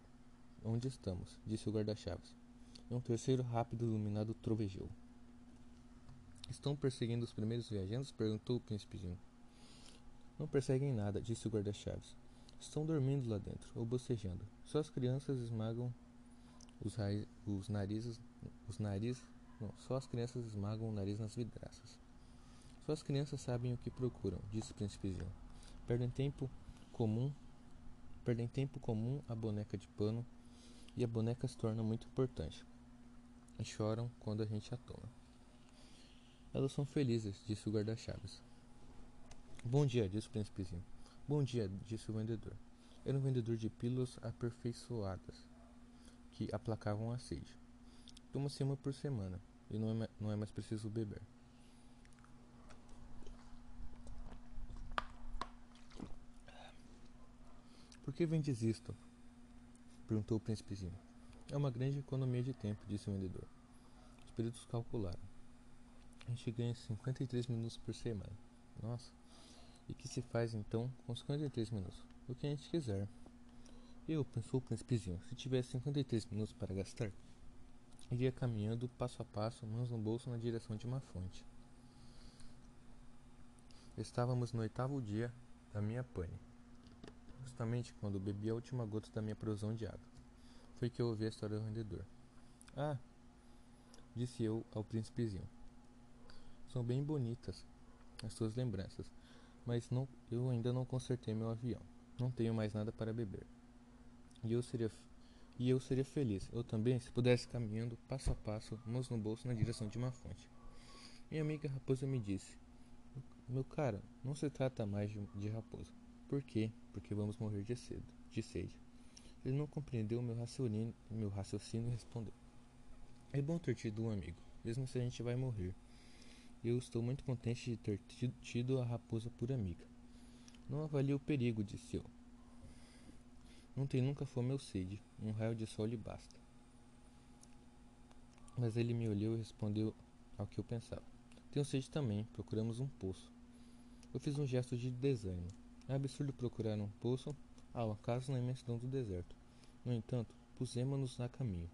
onde estamos, disse o guarda-chaves. Um terceiro rápido iluminado trovejou. Estão perseguindo os primeiros viajantes? perguntou o príncipezinho. Não perseguem nada, disse o guarda-chaves. Estão dormindo lá dentro, ou bocejando. Só as crianças esmagam os, os narizes. Os narizes. Não, só as crianças esmagam o nariz nas vidraças. Só as crianças sabem o que procuram, disse o príncipezinho. Perdem tempo comum. Perdem tempo comum a boneca de pano e a boneca se torna muito importante. E choram quando a gente a toma. Elas são felizes, disse o guarda-chaves. Bom dia, disse o príncipezinho. Bom dia, disse o vendedor. Era um vendedor de pílulas aperfeiçoadas que aplacavam a sede. Toma-se uma por semana e não é, não é mais preciso beber. Por que vendes isto? perguntou o príncipezinho. É uma grande economia de tempo, disse o vendedor. Os peritos calcularam. A gente ganha 53 minutos por semana. Nossa. E que se faz então com 53 minutos? O que a gente quiser. Eu, pensou o príncipezinho, se tivesse 53 minutos para gastar, iria caminhando passo a passo, mãos no bolso na direção de uma fonte. Estávamos no oitavo dia da minha pane, justamente quando bebi a última gota da minha provisão de água. Foi que eu ouvi a história do vendedor. Ah, disse eu ao príncipezinho. São bem bonitas as suas lembranças mas não, eu ainda não consertei meu avião. Não tenho mais nada para beber. E eu seria e eu seria feliz, eu também, se pudesse caminhando passo a passo, mãos no bolso na direção de uma fonte. Minha amiga raposa me disse: Meu cara, não se trata mais de, de raposa. Por quê? Porque vamos morrer de cedo, de sede. Ele não compreendeu meu raciocínio, meu raciocínio e respondeu: É bom ter tido um amigo, mesmo se a gente vai morrer. Eu estou muito contente de ter tido a raposa por amiga. Não avalie o perigo, disse eu. Não tem nunca fome ou sede. Um raio de sol lhe basta. Mas ele me olhou e respondeu ao que eu pensava. Tenho sede também. Procuramos um poço. Eu fiz um gesto de desânimo. É absurdo procurar um poço ao acaso na imensidão do deserto. No entanto, pusemos-nos a caminho.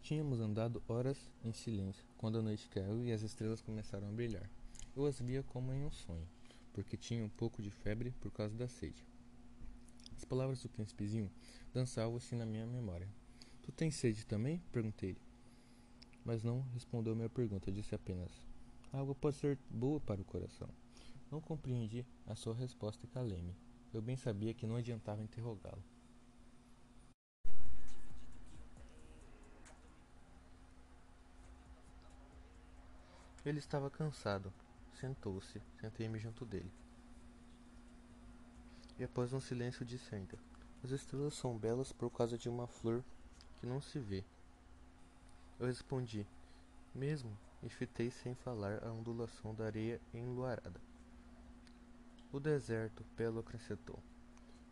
Tínhamos andado horas em silêncio quando a noite caiu e as estrelas começaram a brilhar. Eu as via como em um sonho, porque tinha um pouco de febre por causa da sede. As palavras do príncipezinho dançavam-se na minha memória. Tu tens sede também? perguntei-lhe. Mas não respondeu minha pergunta, disse apenas: A água pode ser boa para o coração. Não compreendi a sua resposta e calei-me. Eu bem sabia que não adiantava interrogá-lo. Ele estava cansado. Sentou-se. Sentei-me junto dele. E após um silêncio disse ainda: As estrelas são belas por causa de uma flor que não se vê. Eu respondi: Mesmo, e fitei sem falar a ondulação da areia enluarada. O deserto, Pelo acrescentou.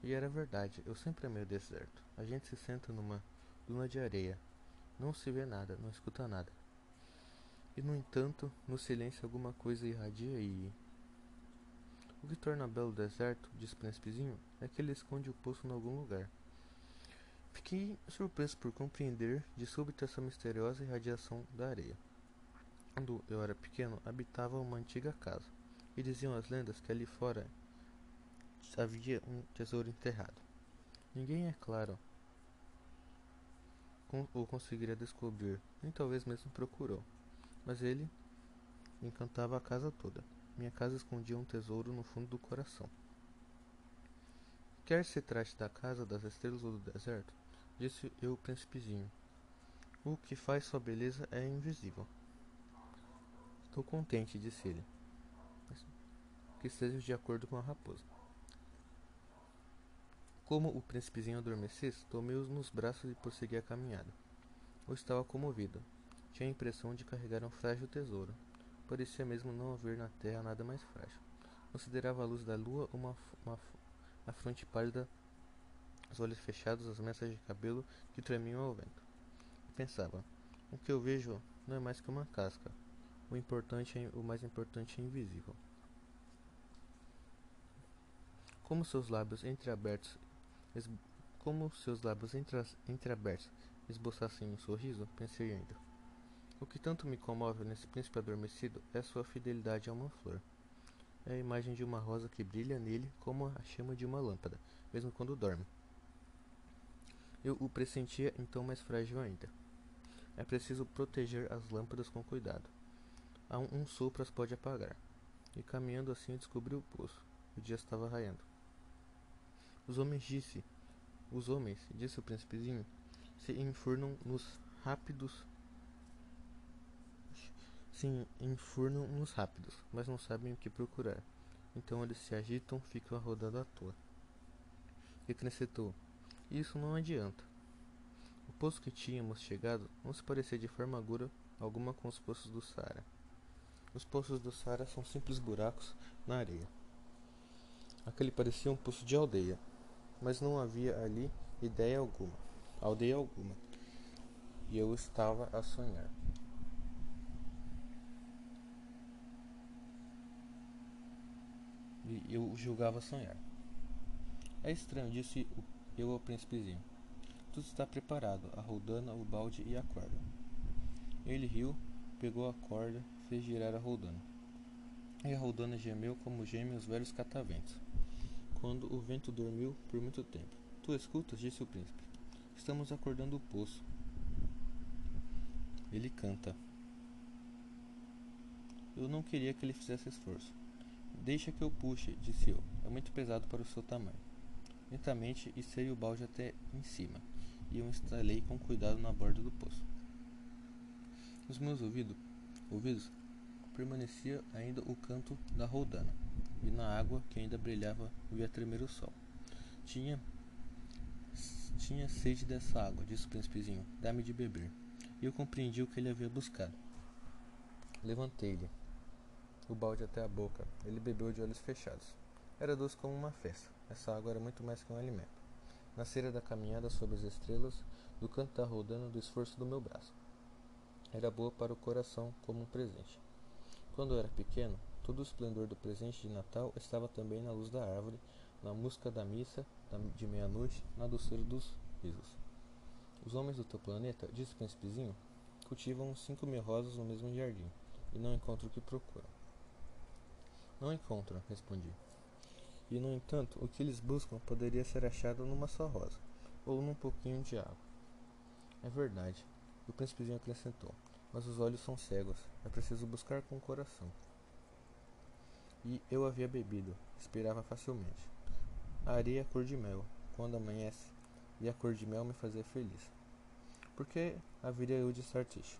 E era verdade, eu sempre amei o deserto. A gente se senta numa duna de areia. Não se vê nada, não escuta nada. E no entanto, no silêncio alguma coisa irradia e. O que torna belo o deserto, disse o príncipezinho, é que ele esconde o poço em algum lugar. Fiquei surpreso por compreender de súbito essa misteriosa irradiação da areia. Quando eu era pequeno, habitava uma antiga casa, e diziam as lendas que ali fora havia um tesouro enterrado. Ninguém, é claro, o conseguiria descobrir, nem talvez mesmo procurou. Mas ele encantava a casa toda. Minha casa escondia um tesouro no fundo do coração. Quer se trate da casa das estrelas ou do deserto, disse eu o príncipezinho. O que faz sua beleza é invisível. Estou contente, disse ele. Que esteja de acordo com a raposa. Como o príncipezinho adormecesse, tomei-os nos braços e prossegui a caminhada. Eu estava comovido. Tinha a impressão de carregar um frágil tesouro. Parecia mesmo não haver na terra nada mais frágil. Considerava a luz da lua uma, uma a fronte pálida, os olhos fechados, as mechas de cabelo que tremiam ao vento. Pensava: o que eu vejo não é mais que uma casca. O importante, é, o mais importante é invisível. Como seus lábios entreabertos, como seus lábios entre, entreabertos esboçassem um sorriso, pensei ainda. O que tanto me comove nesse príncipe adormecido é sua fidelidade a uma flor. É a imagem de uma rosa que brilha nele como a chama de uma lâmpada, mesmo quando dorme. Eu o pressentia então mais frágil ainda. É preciso proteger as lâmpadas com cuidado. A um, um sopro as pode apagar. E caminhando assim descobri o poço. O dia estava raiando. Os homens disse, os homens, disse o príncipezinho, se enfurnam nos rápidos se enfurnam nos rápidos, mas não sabem o que procurar. Então eles se agitam, ficam rodando à toa. E acrescentou: Isso não adianta. O poço que tínhamos chegado não se parecia de forma alguma com os poços do Saara. Os poços do Saara são simples buracos na areia. Aquele parecia um poço de aldeia, mas não havia ali ideia alguma, aldeia alguma. E eu estava a sonhar. E eu julgava sonhar. É estranho, disse eu ao príncipezinho. Tudo está preparado, a roldana, o balde e a corda. Ele riu, pegou a corda, fez girar a roldana. E a roldana gemeu como gemem os velhos cataventos, quando o vento dormiu por muito tempo. Tu escutas? disse o príncipe. Estamos acordando o poço. Ele canta. Eu não queria que ele fizesse esforço. Deixa que eu puxe, disse eu. É muito pesado para o seu tamanho. Lentamente içei o balde até em cima e o instalei com cuidado na borda do poço. Nos meus ouvido, ouvidos permanecia ainda o canto da roldana, e na água que ainda brilhava via tremer o sol. Tinha tinha sede dessa água, disse o príncipezinho. Dá-me de beber. E eu compreendi o que ele havia buscado. Levantei-lhe o balde até a boca. Ele bebeu de olhos fechados. Era doce como uma festa. Essa água era muito mais que um alimento. Nascera da caminhada sob as estrelas, do canto da rodana, do esforço do meu braço. Era boa para o coração como um presente. Quando eu era pequeno, todo o esplendor do presente de Natal estava também na luz da árvore, na música da missa de meia-noite, na doçura dos risos. Os homens do teu planeta, disse o príncipezinho, cultivam cinco mil rosas no mesmo jardim e não encontram o que procuram. Não encontram, respondi. E no entanto, o que eles buscam poderia ser achado numa só rosa, ou num pouquinho de água. É verdade, o príncipezinho acrescentou, mas os olhos são cegos, é preciso buscar com o coração. E eu havia bebido, respirava facilmente. A areia é cor de mel, quando amanhece, e a cor de mel me fazia feliz. Por que haveria eu de estar triste?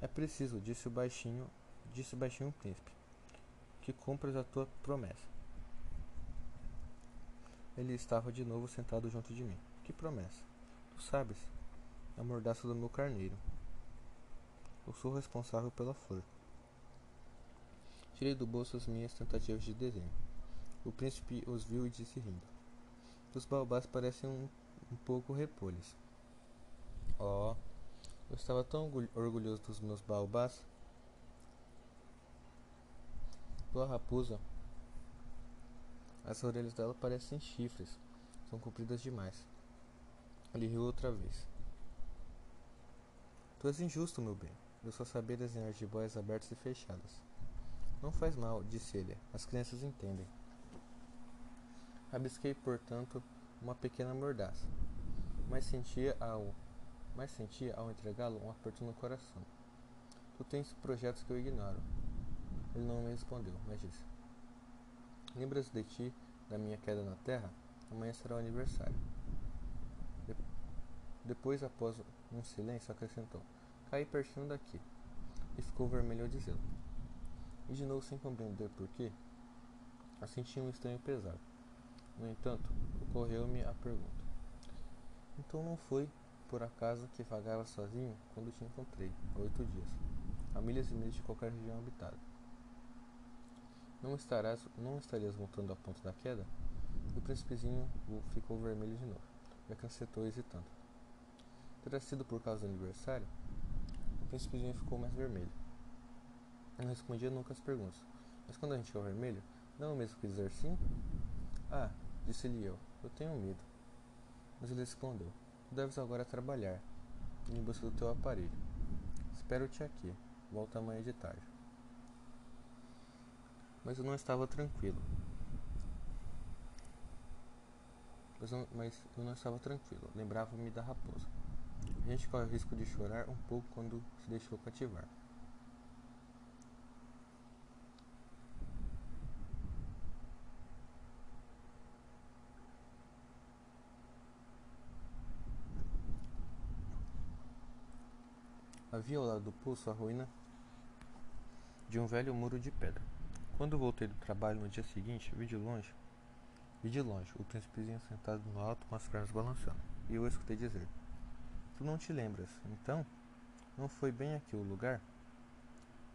É preciso, disse o baixinho, disse baixinho o príncipe, que cumpras a tua promessa. Ele estava de novo sentado junto de mim. Que promessa? Tu sabes, a mordaça do meu carneiro. Eu sou responsável pela flor. Tirei do bolso as minhas tentativas de desenho. O príncipe os viu e disse rindo. Os baobás parecem um, um pouco repolhos. Oh, eu estava tão orgulhoso dos meus baobás. Tua raposa. As orelhas dela parecem chifres. São compridas demais. Ele riu outra vez. Tu és injusto, meu bem. Eu só sabia desenhar jiboias abertas e fechadas. Não faz mal, disse ele. As crianças entendem. Rabisquei, portanto, uma pequena mordaça, mas sentia ao, mas sentia ao entregá-lo um aperto no coração. Tu tens projetos que eu ignoro. Ele não me respondeu, mas disse: Lembras de ti, da minha queda na terra? Amanhã será o aniversário. De depois, após um silêncio, acrescentou: Caí pertinho daqui. E ficou vermelho ao dizê-lo. E de novo, sem compreender por quê, senti um estranho pesar. No entanto, ocorreu-me a pergunta: Então não foi por acaso que vagava sozinho quando te encontrei, há oito dias, a milhas e milhas de qualquer região habitada? Não, estarás, não estarias voltando ao ponto da queda? O príncipezinho ficou vermelho de novo e acrescentou hesitando. Terá sido por causa do aniversário? O príncipezinho ficou mais vermelho. Não respondia nunca as perguntas, mas quando a gente fica vermelho, não é o mesmo que dizer sim? Ah, Disse-lhe eu: Eu tenho medo. Mas ele respondeu: Tu deves agora trabalhar, em busca do teu aparelho. Espero-te aqui. Volta amanhã de tarde. Mas eu não estava tranquilo. Mas, mas eu não estava tranquilo. Lembrava-me da raposa. A gente corre o risco de chorar um pouco quando se deixou cativar. Havia ao lado do poço a ruína de um velho muro de pedra. Quando voltei do trabalho no dia seguinte, vi de longe, vi de longe o príncipezinho sentado no alto com as pernas balançando, e eu escutei dizer: Tu não te lembras, então? Não foi bem aqui o lugar?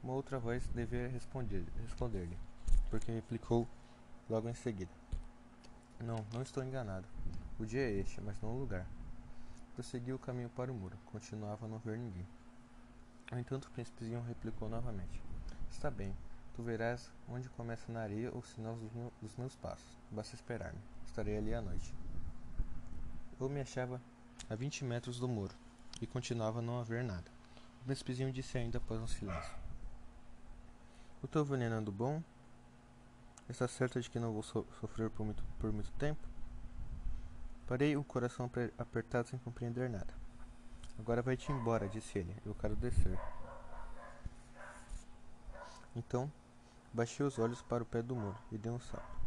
Uma outra voz devia responder-lhe, responder porque replicou logo em seguida: Não, não estou enganado. O dia é este, mas não o lugar. Prossegui o caminho para o muro. Continuava a não ver ninguém. No entanto, o príncipezinho replicou novamente: Está bem, tu verás onde começa na areia o sinal dos, dos meus passos. Basta esperar-me. Estarei ali à noite. Eu me achava a vinte metros do muro e continuava a não haver nada. O príncipezinho disse ainda após um silêncio: O teu veneno bom? Está certa de que não vou so sofrer por muito, por muito tempo? Parei o coração apertado sem compreender nada. Agora vai-te embora, disse ele. Eu quero descer. Então, baixei os olhos para o pé do muro e dei um salto.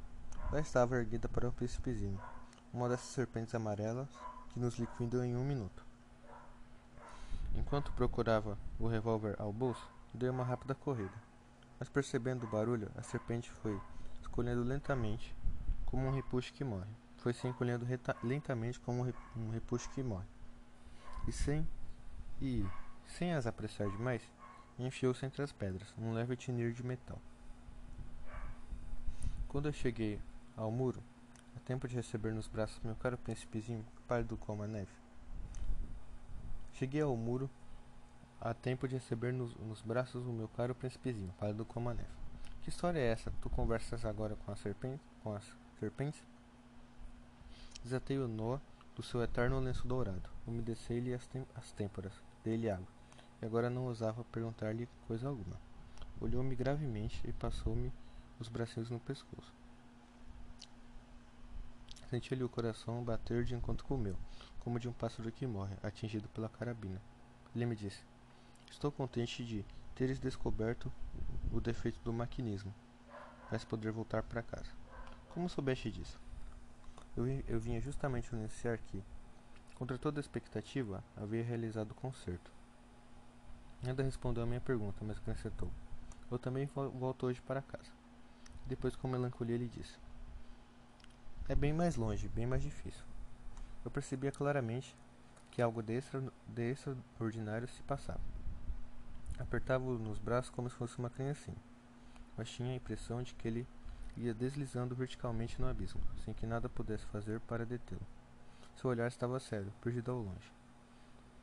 Lá estava erguida para o príncipezinho, uma dessas serpentes amarelas que nos liquidam em um minuto. Enquanto procurava o revólver ao bolso, dei uma rápida corrida. Mas percebendo o barulho, a serpente foi escolhendo lentamente, como um repuxo que morre. Foi se encolhendo lentamente como um repuxo que morre e sem e sem as apressar demais, enfiou-se entre as pedras, um leve tinir de metal. Quando eu cheguei ao muro, a tempo de receber nos braços meu caro príncipezinho, pálido como a neve. Cheguei ao muro a tempo de receber nos, nos braços o meu caro príncipezinho, pálido como a neve. Que história é essa? Tu conversas agora com a serpente? Com as serpentes? Desatei o nó do seu eterno lenço dourado. Umedecei-lhe as, as têmporas, dei-lhe água, e agora não ousava perguntar-lhe coisa alguma. Olhou-me gravemente e passou-me os bracinhos no pescoço. Senti-lhe o coração bater de encontro com o meu, como de um pássaro que morre, atingido pela carabina. Ele me disse: Estou contente de teres descoberto o defeito do maquinismo. Vais poder voltar para casa. Como soubeste disso? Eu, eu vinha justamente anunciar que, contra toda expectativa, havia realizado o concerto. Nada respondeu a minha pergunta, mas acrescentou: Eu também volto hoje para casa. Depois, com melancolia, ele disse: É bem mais longe, bem mais difícil. Eu percebia claramente que algo de, extra, de extraordinário se passava. Apertava-o nos braços como se fosse uma criancinha, mas tinha a impressão de que ele ia deslizando verticalmente no abismo, sem que nada pudesse fazer para detê-lo. Seu olhar estava sério, perdido ao longe.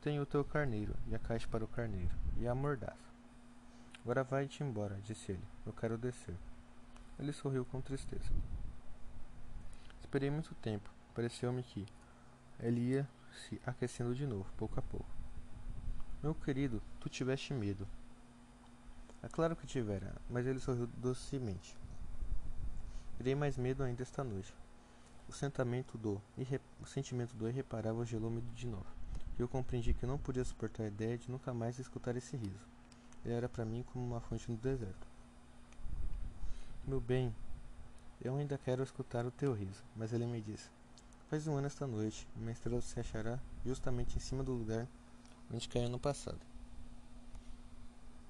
Tenho o teu carneiro, e a caixa para o carneiro, e a mordaça. Agora vai-te embora, disse ele. Eu quero descer. Ele sorriu com tristeza. Esperei muito tempo. Pareceu-me que ele ia se aquecendo de novo, pouco a pouco. Meu querido, tu tiveste medo. É claro que tivera, mas ele sorriu docemente. Terei mais medo ainda esta noite. O sentimento do, o sentimento do irreparável gelou-me de novo. Eu compreendi que não podia suportar a ideia de nunca mais escutar esse riso. Ele era para mim como uma fonte no deserto. Meu bem, eu ainda quero escutar o teu riso, mas ele me disse: Faz um ano esta noite, uma estrela se achará justamente em cima do lugar onde caiu no passado.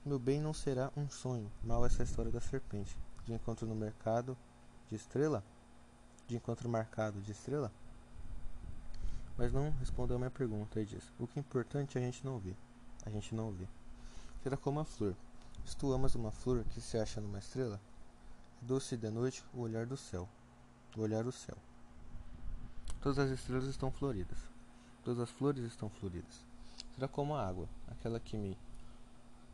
Meu bem não será um sonho, mal essa história da serpente, de encontro no mercado de estrela, de encontro marcado de estrela. Mas não respondeu a minha pergunta e disse: O que é importante a gente não vê. A gente não vê. Será como a flor. Se tu amas uma flor que se acha numa estrela, doce de noite o olhar do céu. O olhar do céu. Todas as estrelas estão floridas. Todas as flores estão floridas. Será como a água, aquela que me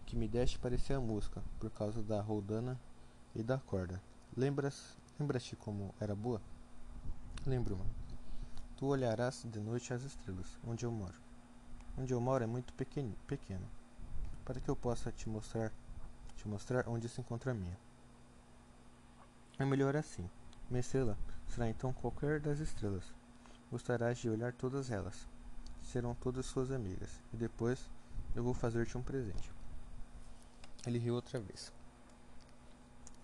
que me deste parecia música, por causa da roldana e da corda. Lembras, lembras-te como era boa? Lembro-me. Tu olharás de noite as estrelas, onde eu moro. Onde eu moro é muito pequeno, pequeno, para que eu possa te mostrar, te mostrar onde se encontra a minha. É melhor assim. Estrela será então qualquer das estrelas, Gostarás de olhar todas elas. Serão todas suas amigas. E depois eu vou fazer-te um presente. Ele riu outra vez.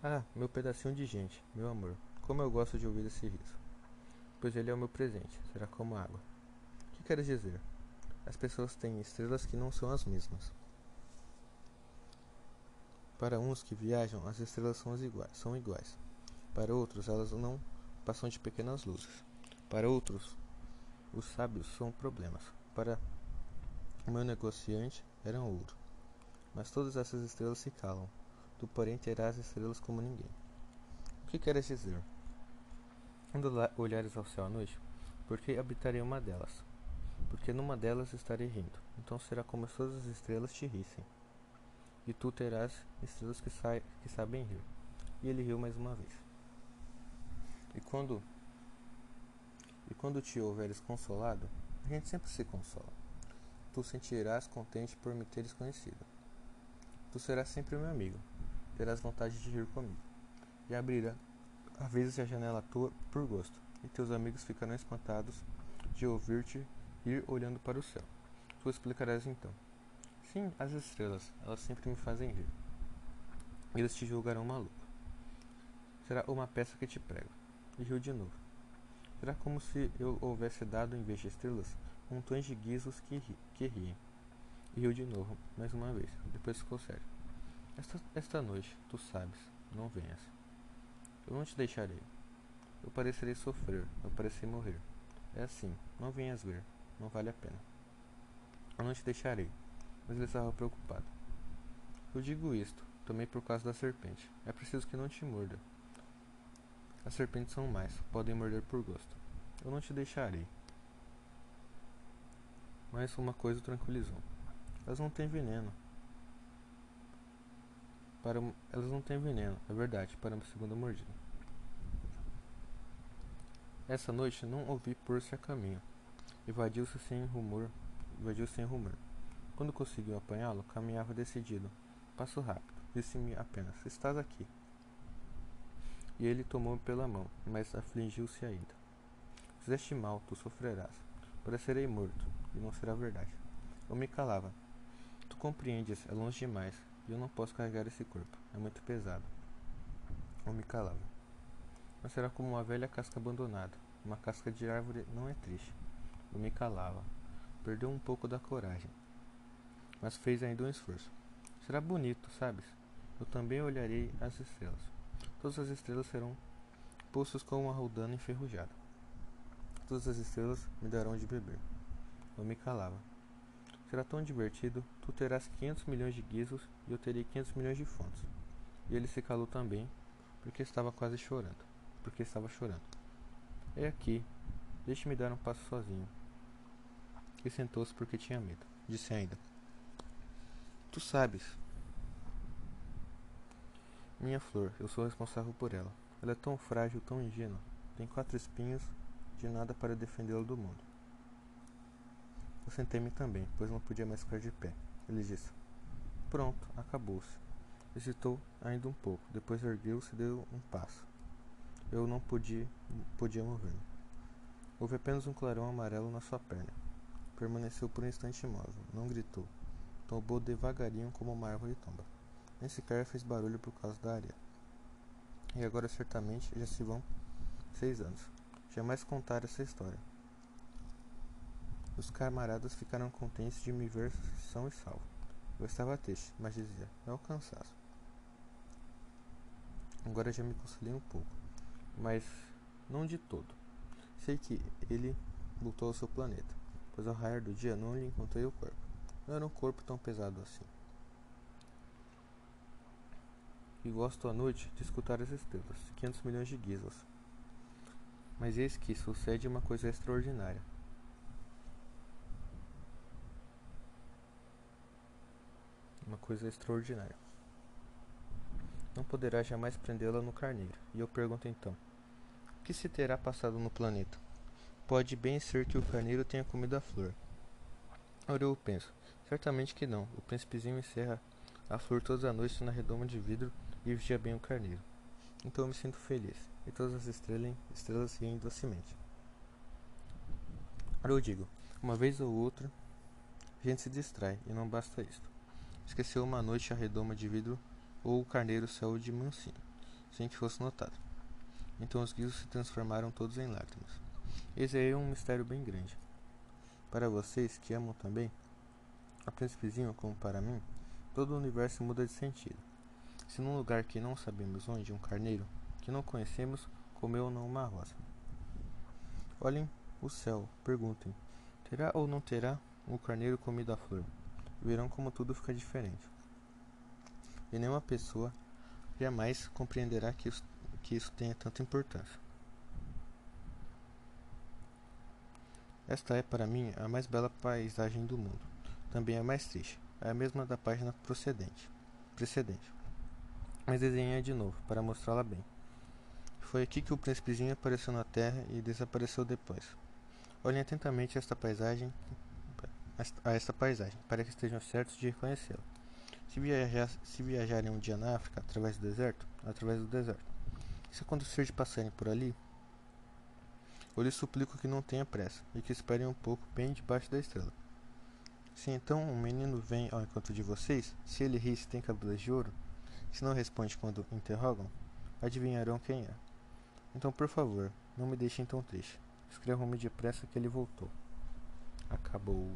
Ah, meu pedacinho de gente, meu amor. Como eu gosto de ouvir esse riso. Pois ele é o meu presente, será como água. O que queres dizer? As pessoas têm estrelas que não são as mesmas. Para uns que viajam, as estrelas são iguais, são iguais. Para outros, elas não passam de pequenas luzes. Para outros, os sábios são problemas. Para o meu negociante, eram ouro. Mas todas essas estrelas se calam. Tu, porém, terás estrelas como ninguém. O que queres dizer? Quando olhares ao céu à noite, porque habitarei uma delas? Porque numa delas estarei rindo. Então será como se todas as estrelas te rissem. E tu terás estrelas que, que sabem rir. E ele riu mais uma vez. E quando e quando te houveres consolado, a gente sempre se consola. Tu sentirás contente por me teres conhecido. Tu serás sempre meu amigo. Terás vontade de rir comigo. E abrirá a vezes a janela tua por gosto, e teus amigos ficarão espantados de ouvir-te ir olhando para o céu. Tu explicarás então. Sim, as estrelas, elas sempre me fazem rir. Eles te julgarão maluco. Será uma peça que te prego. E riu de novo. Será como se eu houvesse dado, em vez de estrelas, montões de guizos que, ri, que riem. E riu de novo, mais uma vez. Depois ficou sério. Esta, esta noite, tu sabes, não venhas. Eu não te deixarei. Eu parecerei sofrer, eu parecerei morrer. É assim, não venhas ver, não vale a pena. Eu não te deixarei, mas ele estava preocupado. Eu digo isto, também por causa da serpente. É preciso que não te morda. As serpentes são mais, podem morder por gosto. Eu não te deixarei. Mas uma coisa tranquilizou. Elas não têm veneno. Para, elas não têm veneno, é verdade, para uma segunda mordida. Essa noite não ouvi pôr-se a caminho. Evadiu-se sem rumor. Evadiu sem rumor. Quando conseguiu apanhá-lo, caminhava decidido. Passo rápido. Disse-me apenas: Estás aqui. E ele tomou-me pela mão, mas afligiu-se ainda. Fizeste mal, tu sofrerás. Parecerei morto, e não será verdade. Eu me calava. Tu compreendes, é longe demais, e eu não posso carregar esse corpo. É muito pesado. Eu me calava. Mas será como uma velha casca abandonada. Uma casca de árvore não é triste. Eu me calava. Perdeu um pouco da coragem. Mas fez ainda um esforço. Será bonito, sabes? Eu também olharei as estrelas. Todas as estrelas serão poços com uma rodana enferrujada. Todas as estrelas me darão de beber. Eu me calava. Será tão divertido, tu terás 500 milhões de guizos e eu terei 500 milhões de fontes. E ele se calou também, porque estava quase chorando. Porque estava chorando. É aqui, deixe-me dar um passo sozinho. E sentou-se porque tinha medo. Disse ainda: Tu sabes, minha flor, eu sou responsável por ela. Ela é tão frágil, tão ingênua. Tem quatro espinhos, de nada para defendê-la do mundo. Eu sentei-me também, pois não podia mais ficar de pé. Ele disse: Pronto, acabou-se. Hesitou ainda um pouco, depois ergueu-se e deu um passo. Eu não podia, podia mover-me. Houve apenas um clarão amarelo na sua perna. Permaneceu por um instante imóvel, não gritou. Tombou devagarinho como uma árvore tomba. Nem sequer fez barulho por causa da areia. E agora certamente já se vão seis anos. Jamais contar essa história. Os camaradas ficaram contentes de me ver são e salvo. Eu estava triste, mas dizia, é o cansaço. Agora já me consolei um pouco, mas não de todo. Sei que ele voltou ao seu planeta, pois ao raiar do dia não lhe encontrei o corpo. Não era um corpo tão pesado assim. E gosto à noite de escutar as estrelas, 500 milhões de guizas. Mas eis que sucede uma coisa extraordinária. Uma coisa extraordinária. Não poderá jamais prendê-la no carneiro. E eu pergunto então: o que se terá passado no planeta? Pode bem ser que o carneiro tenha comido a flor. Ora eu penso: certamente que não. O príncipezinho encerra a flor todas as noites na redoma de vidro e vigia bem o carneiro. Então eu me sinto feliz, e todas as estrelas, estrelas riem docemente. Eu digo, uma vez ou outra, a gente se distrai, e não basta isto. Esqueceu uma noite a redoma de vidro ou o carneiro saiu de mansinho, sem que fosse notado. Então os guizos se transformaram todos em lágrimas. Esse aí é um mistério bem grande. Para vocês que amam também, a príncipezinho como para mim, todo o universo muda de sentido. Se num lugar que não sabemos onde um carneiro, que não conhecemos, comeu ou não uma rosa. Olhem o céu, perguntem: terá ou não terá o carneiro comido a flor? Verão como tudo fica diferente. E nenhuma pessoa jamais compreenderá que isso, que isso tenha tanta importância. Esta é para mim a mais bela paisagem do mundo. Também a mais triste. É a mesma da página procedente. precedente. Mas desenhei de novo, para mostrá-la bem. Foi aqui que o príncipezinho apareceu na terra e desapareceu depois. Olhem atentamente esta paisagem, a esta paisagem, para que estejam certos de reconhecê-la. Se, viajar, se viajarem um dia na África, através do deserto, através do deserto. Se acontecer de passarem por ali, eu lhes suplico que não tenha pressa e que esperem um pouco bem debaixo da estrela. Se então um menino vem ao encontro de vocês, se ele ri se tem cabelos de ouro, se não responde quando interrogam, adivinharão quem é. Então, por favor, não me deixem tão triste. Escrevam-me depressa que ele voltou. Acabou.